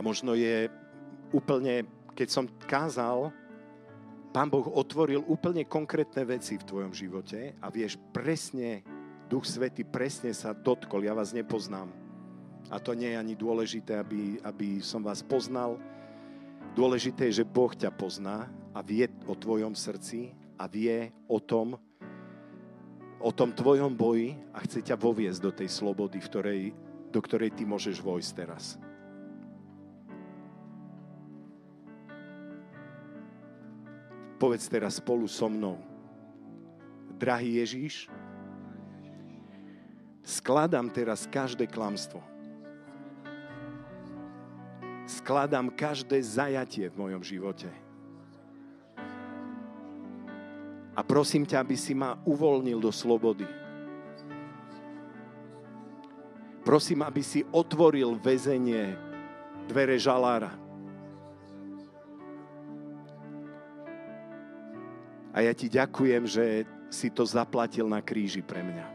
Možno je úplne, keď som kázal, Pán Boh otvoril úplne konkrétne veci v tvojom živote a vieš presne, Duch Svety presne sa dotkol, ja vás nepoznám. A to nie je ani dôležité, aby, aby som vás poznal. Dôležité je, že Boh ťa pozná a vie o tvojom srdci a vie o tom, o tom tvojom boji a chce ťa voviesť do tej slobody, v ktorej, do ktorej ty môžeš vojsť teraz. Povedz teraz spolu so mnou. Drahý Ježíš, skladám teraz každé klamstvo. Skladám každé zajatie v mojom živote. A prosím ťa, aby si ma uvoľnil do slobody. Prosím, aby si otvoril väzenie dvere žalára. A ja ti ďakujem, že si to zaplatil na kríži pre mňa.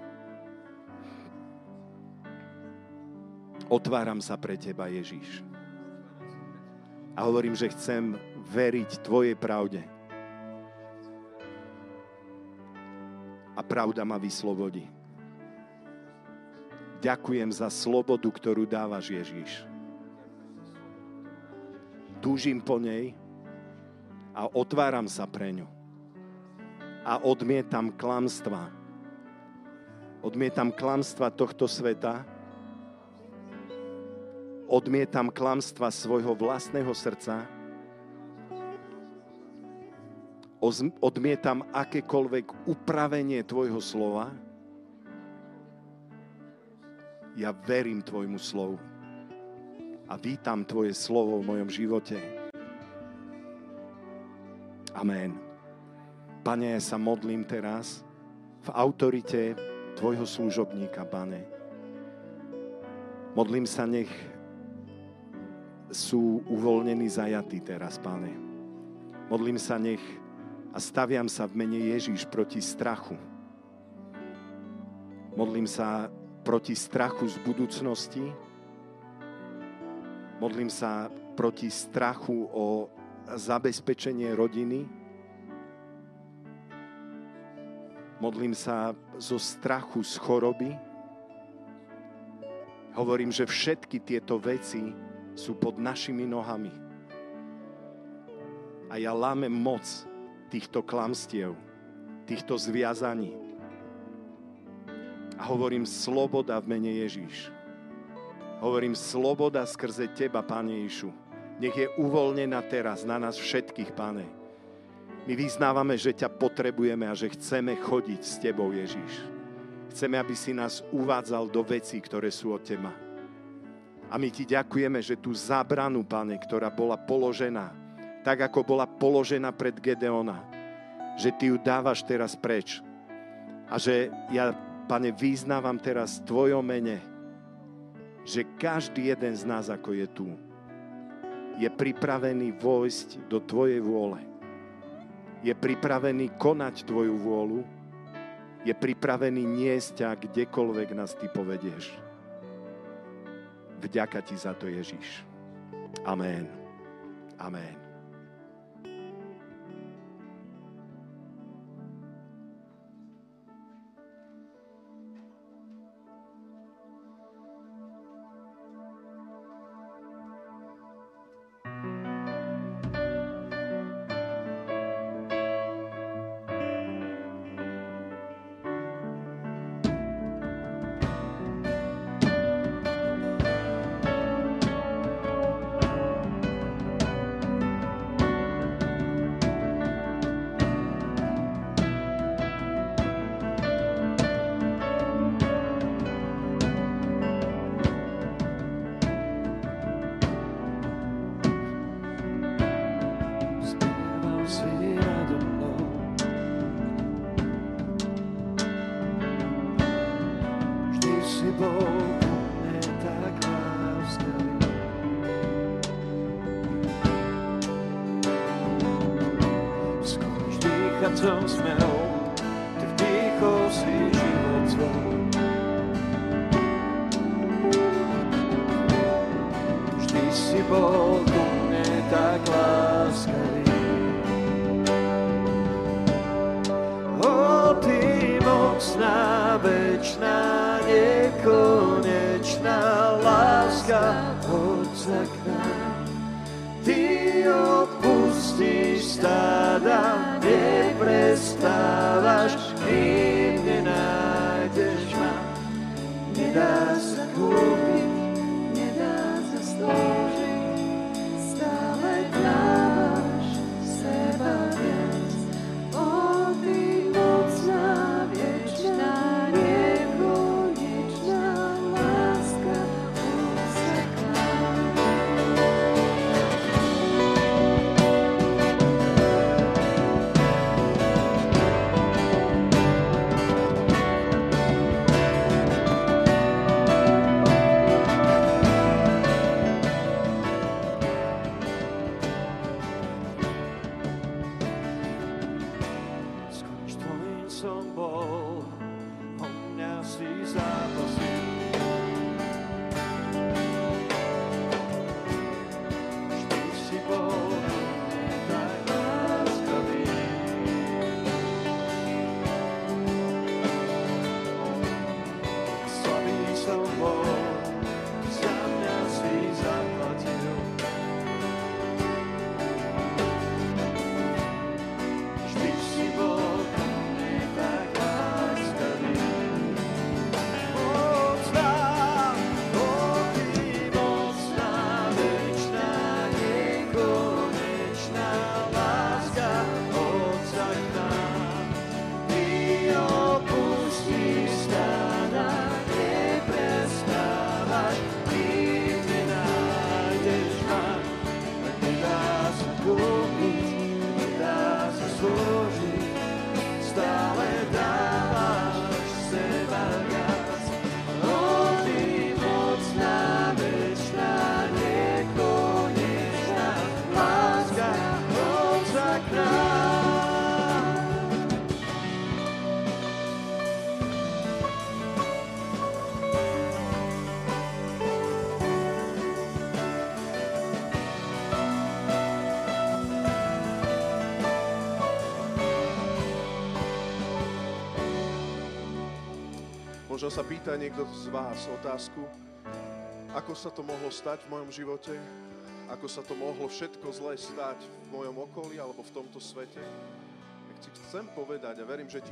Otváram sa pre teba, Ježíš. A hovorím, že chcem veriť tvojej pravde. A pravda ma vyslobodí. Ďakujem za slobodu, ktorú dávaš, Ježíš. Túžim po nej a otváram sa pre ňu a odmietam klamstva. Odmietam klamstva tohto sveta. Odmietam klamstva svojho vlastného srdca. Odmietam akékoľvek upravenie Tvojho slova Ja verím Tvojmu slovu. A vítam Tvoje slovo v mojom živote. Amen. Pane, ja sa modlím teraz v autorite Tvojho služobníka, Pane. Modlím sa, nech sú uvoľnení zajatí teraz, Pane. Modlím sa, nech a staviam sa v mene Ježíš proti strachu. Modlím sa proti strachu z budúcnosti. Modlím sa proti strachu o zabezpečenie rodiny. Modlím sa zo strachu z choroby. Hovorím, že všetky tieto veci sú pod našimi nohami. A ja lámem moc týchto klamstiev, týchto zviazaní. A hovorím sloboda v mene Ježíš. Hovorím sloboda skrze Teba, Pane Ježišu. Nech je uvoľnená teraz na nás všetkých, Pane. My vyznávame, že ťa potrebujeme a že chceme chodiť s Tebou, Ježíš. Chceme, aby si nás uvádzal do vecí, ktoré sú od Teba. A my Ti ďakujeme, že tú zábranu, Pane, ktorá bola položená tak ako bola položená pred Gedeona. Že ty ju dávaš teraz preč. A že ja, pane, vyznávam teraz v tvojom mene, že každý jeden z nás, ako je tu, je pripravený vojsť do tvojej vôle. Je pripravený konať tvoju vôľu. Je pripravený niesť ťa kdekoľvek nás ty povedieš. Vďaka ti za to, Ježiš. Amen. Amen. Možno sa pýta niekto z vás otázku, ako sa to mohlo stať v mojom živote, ako sa to mohlo všetko zlé stať v mojom okolí alebo v tomto svete. Tak ti chcem povedať a verím, že ti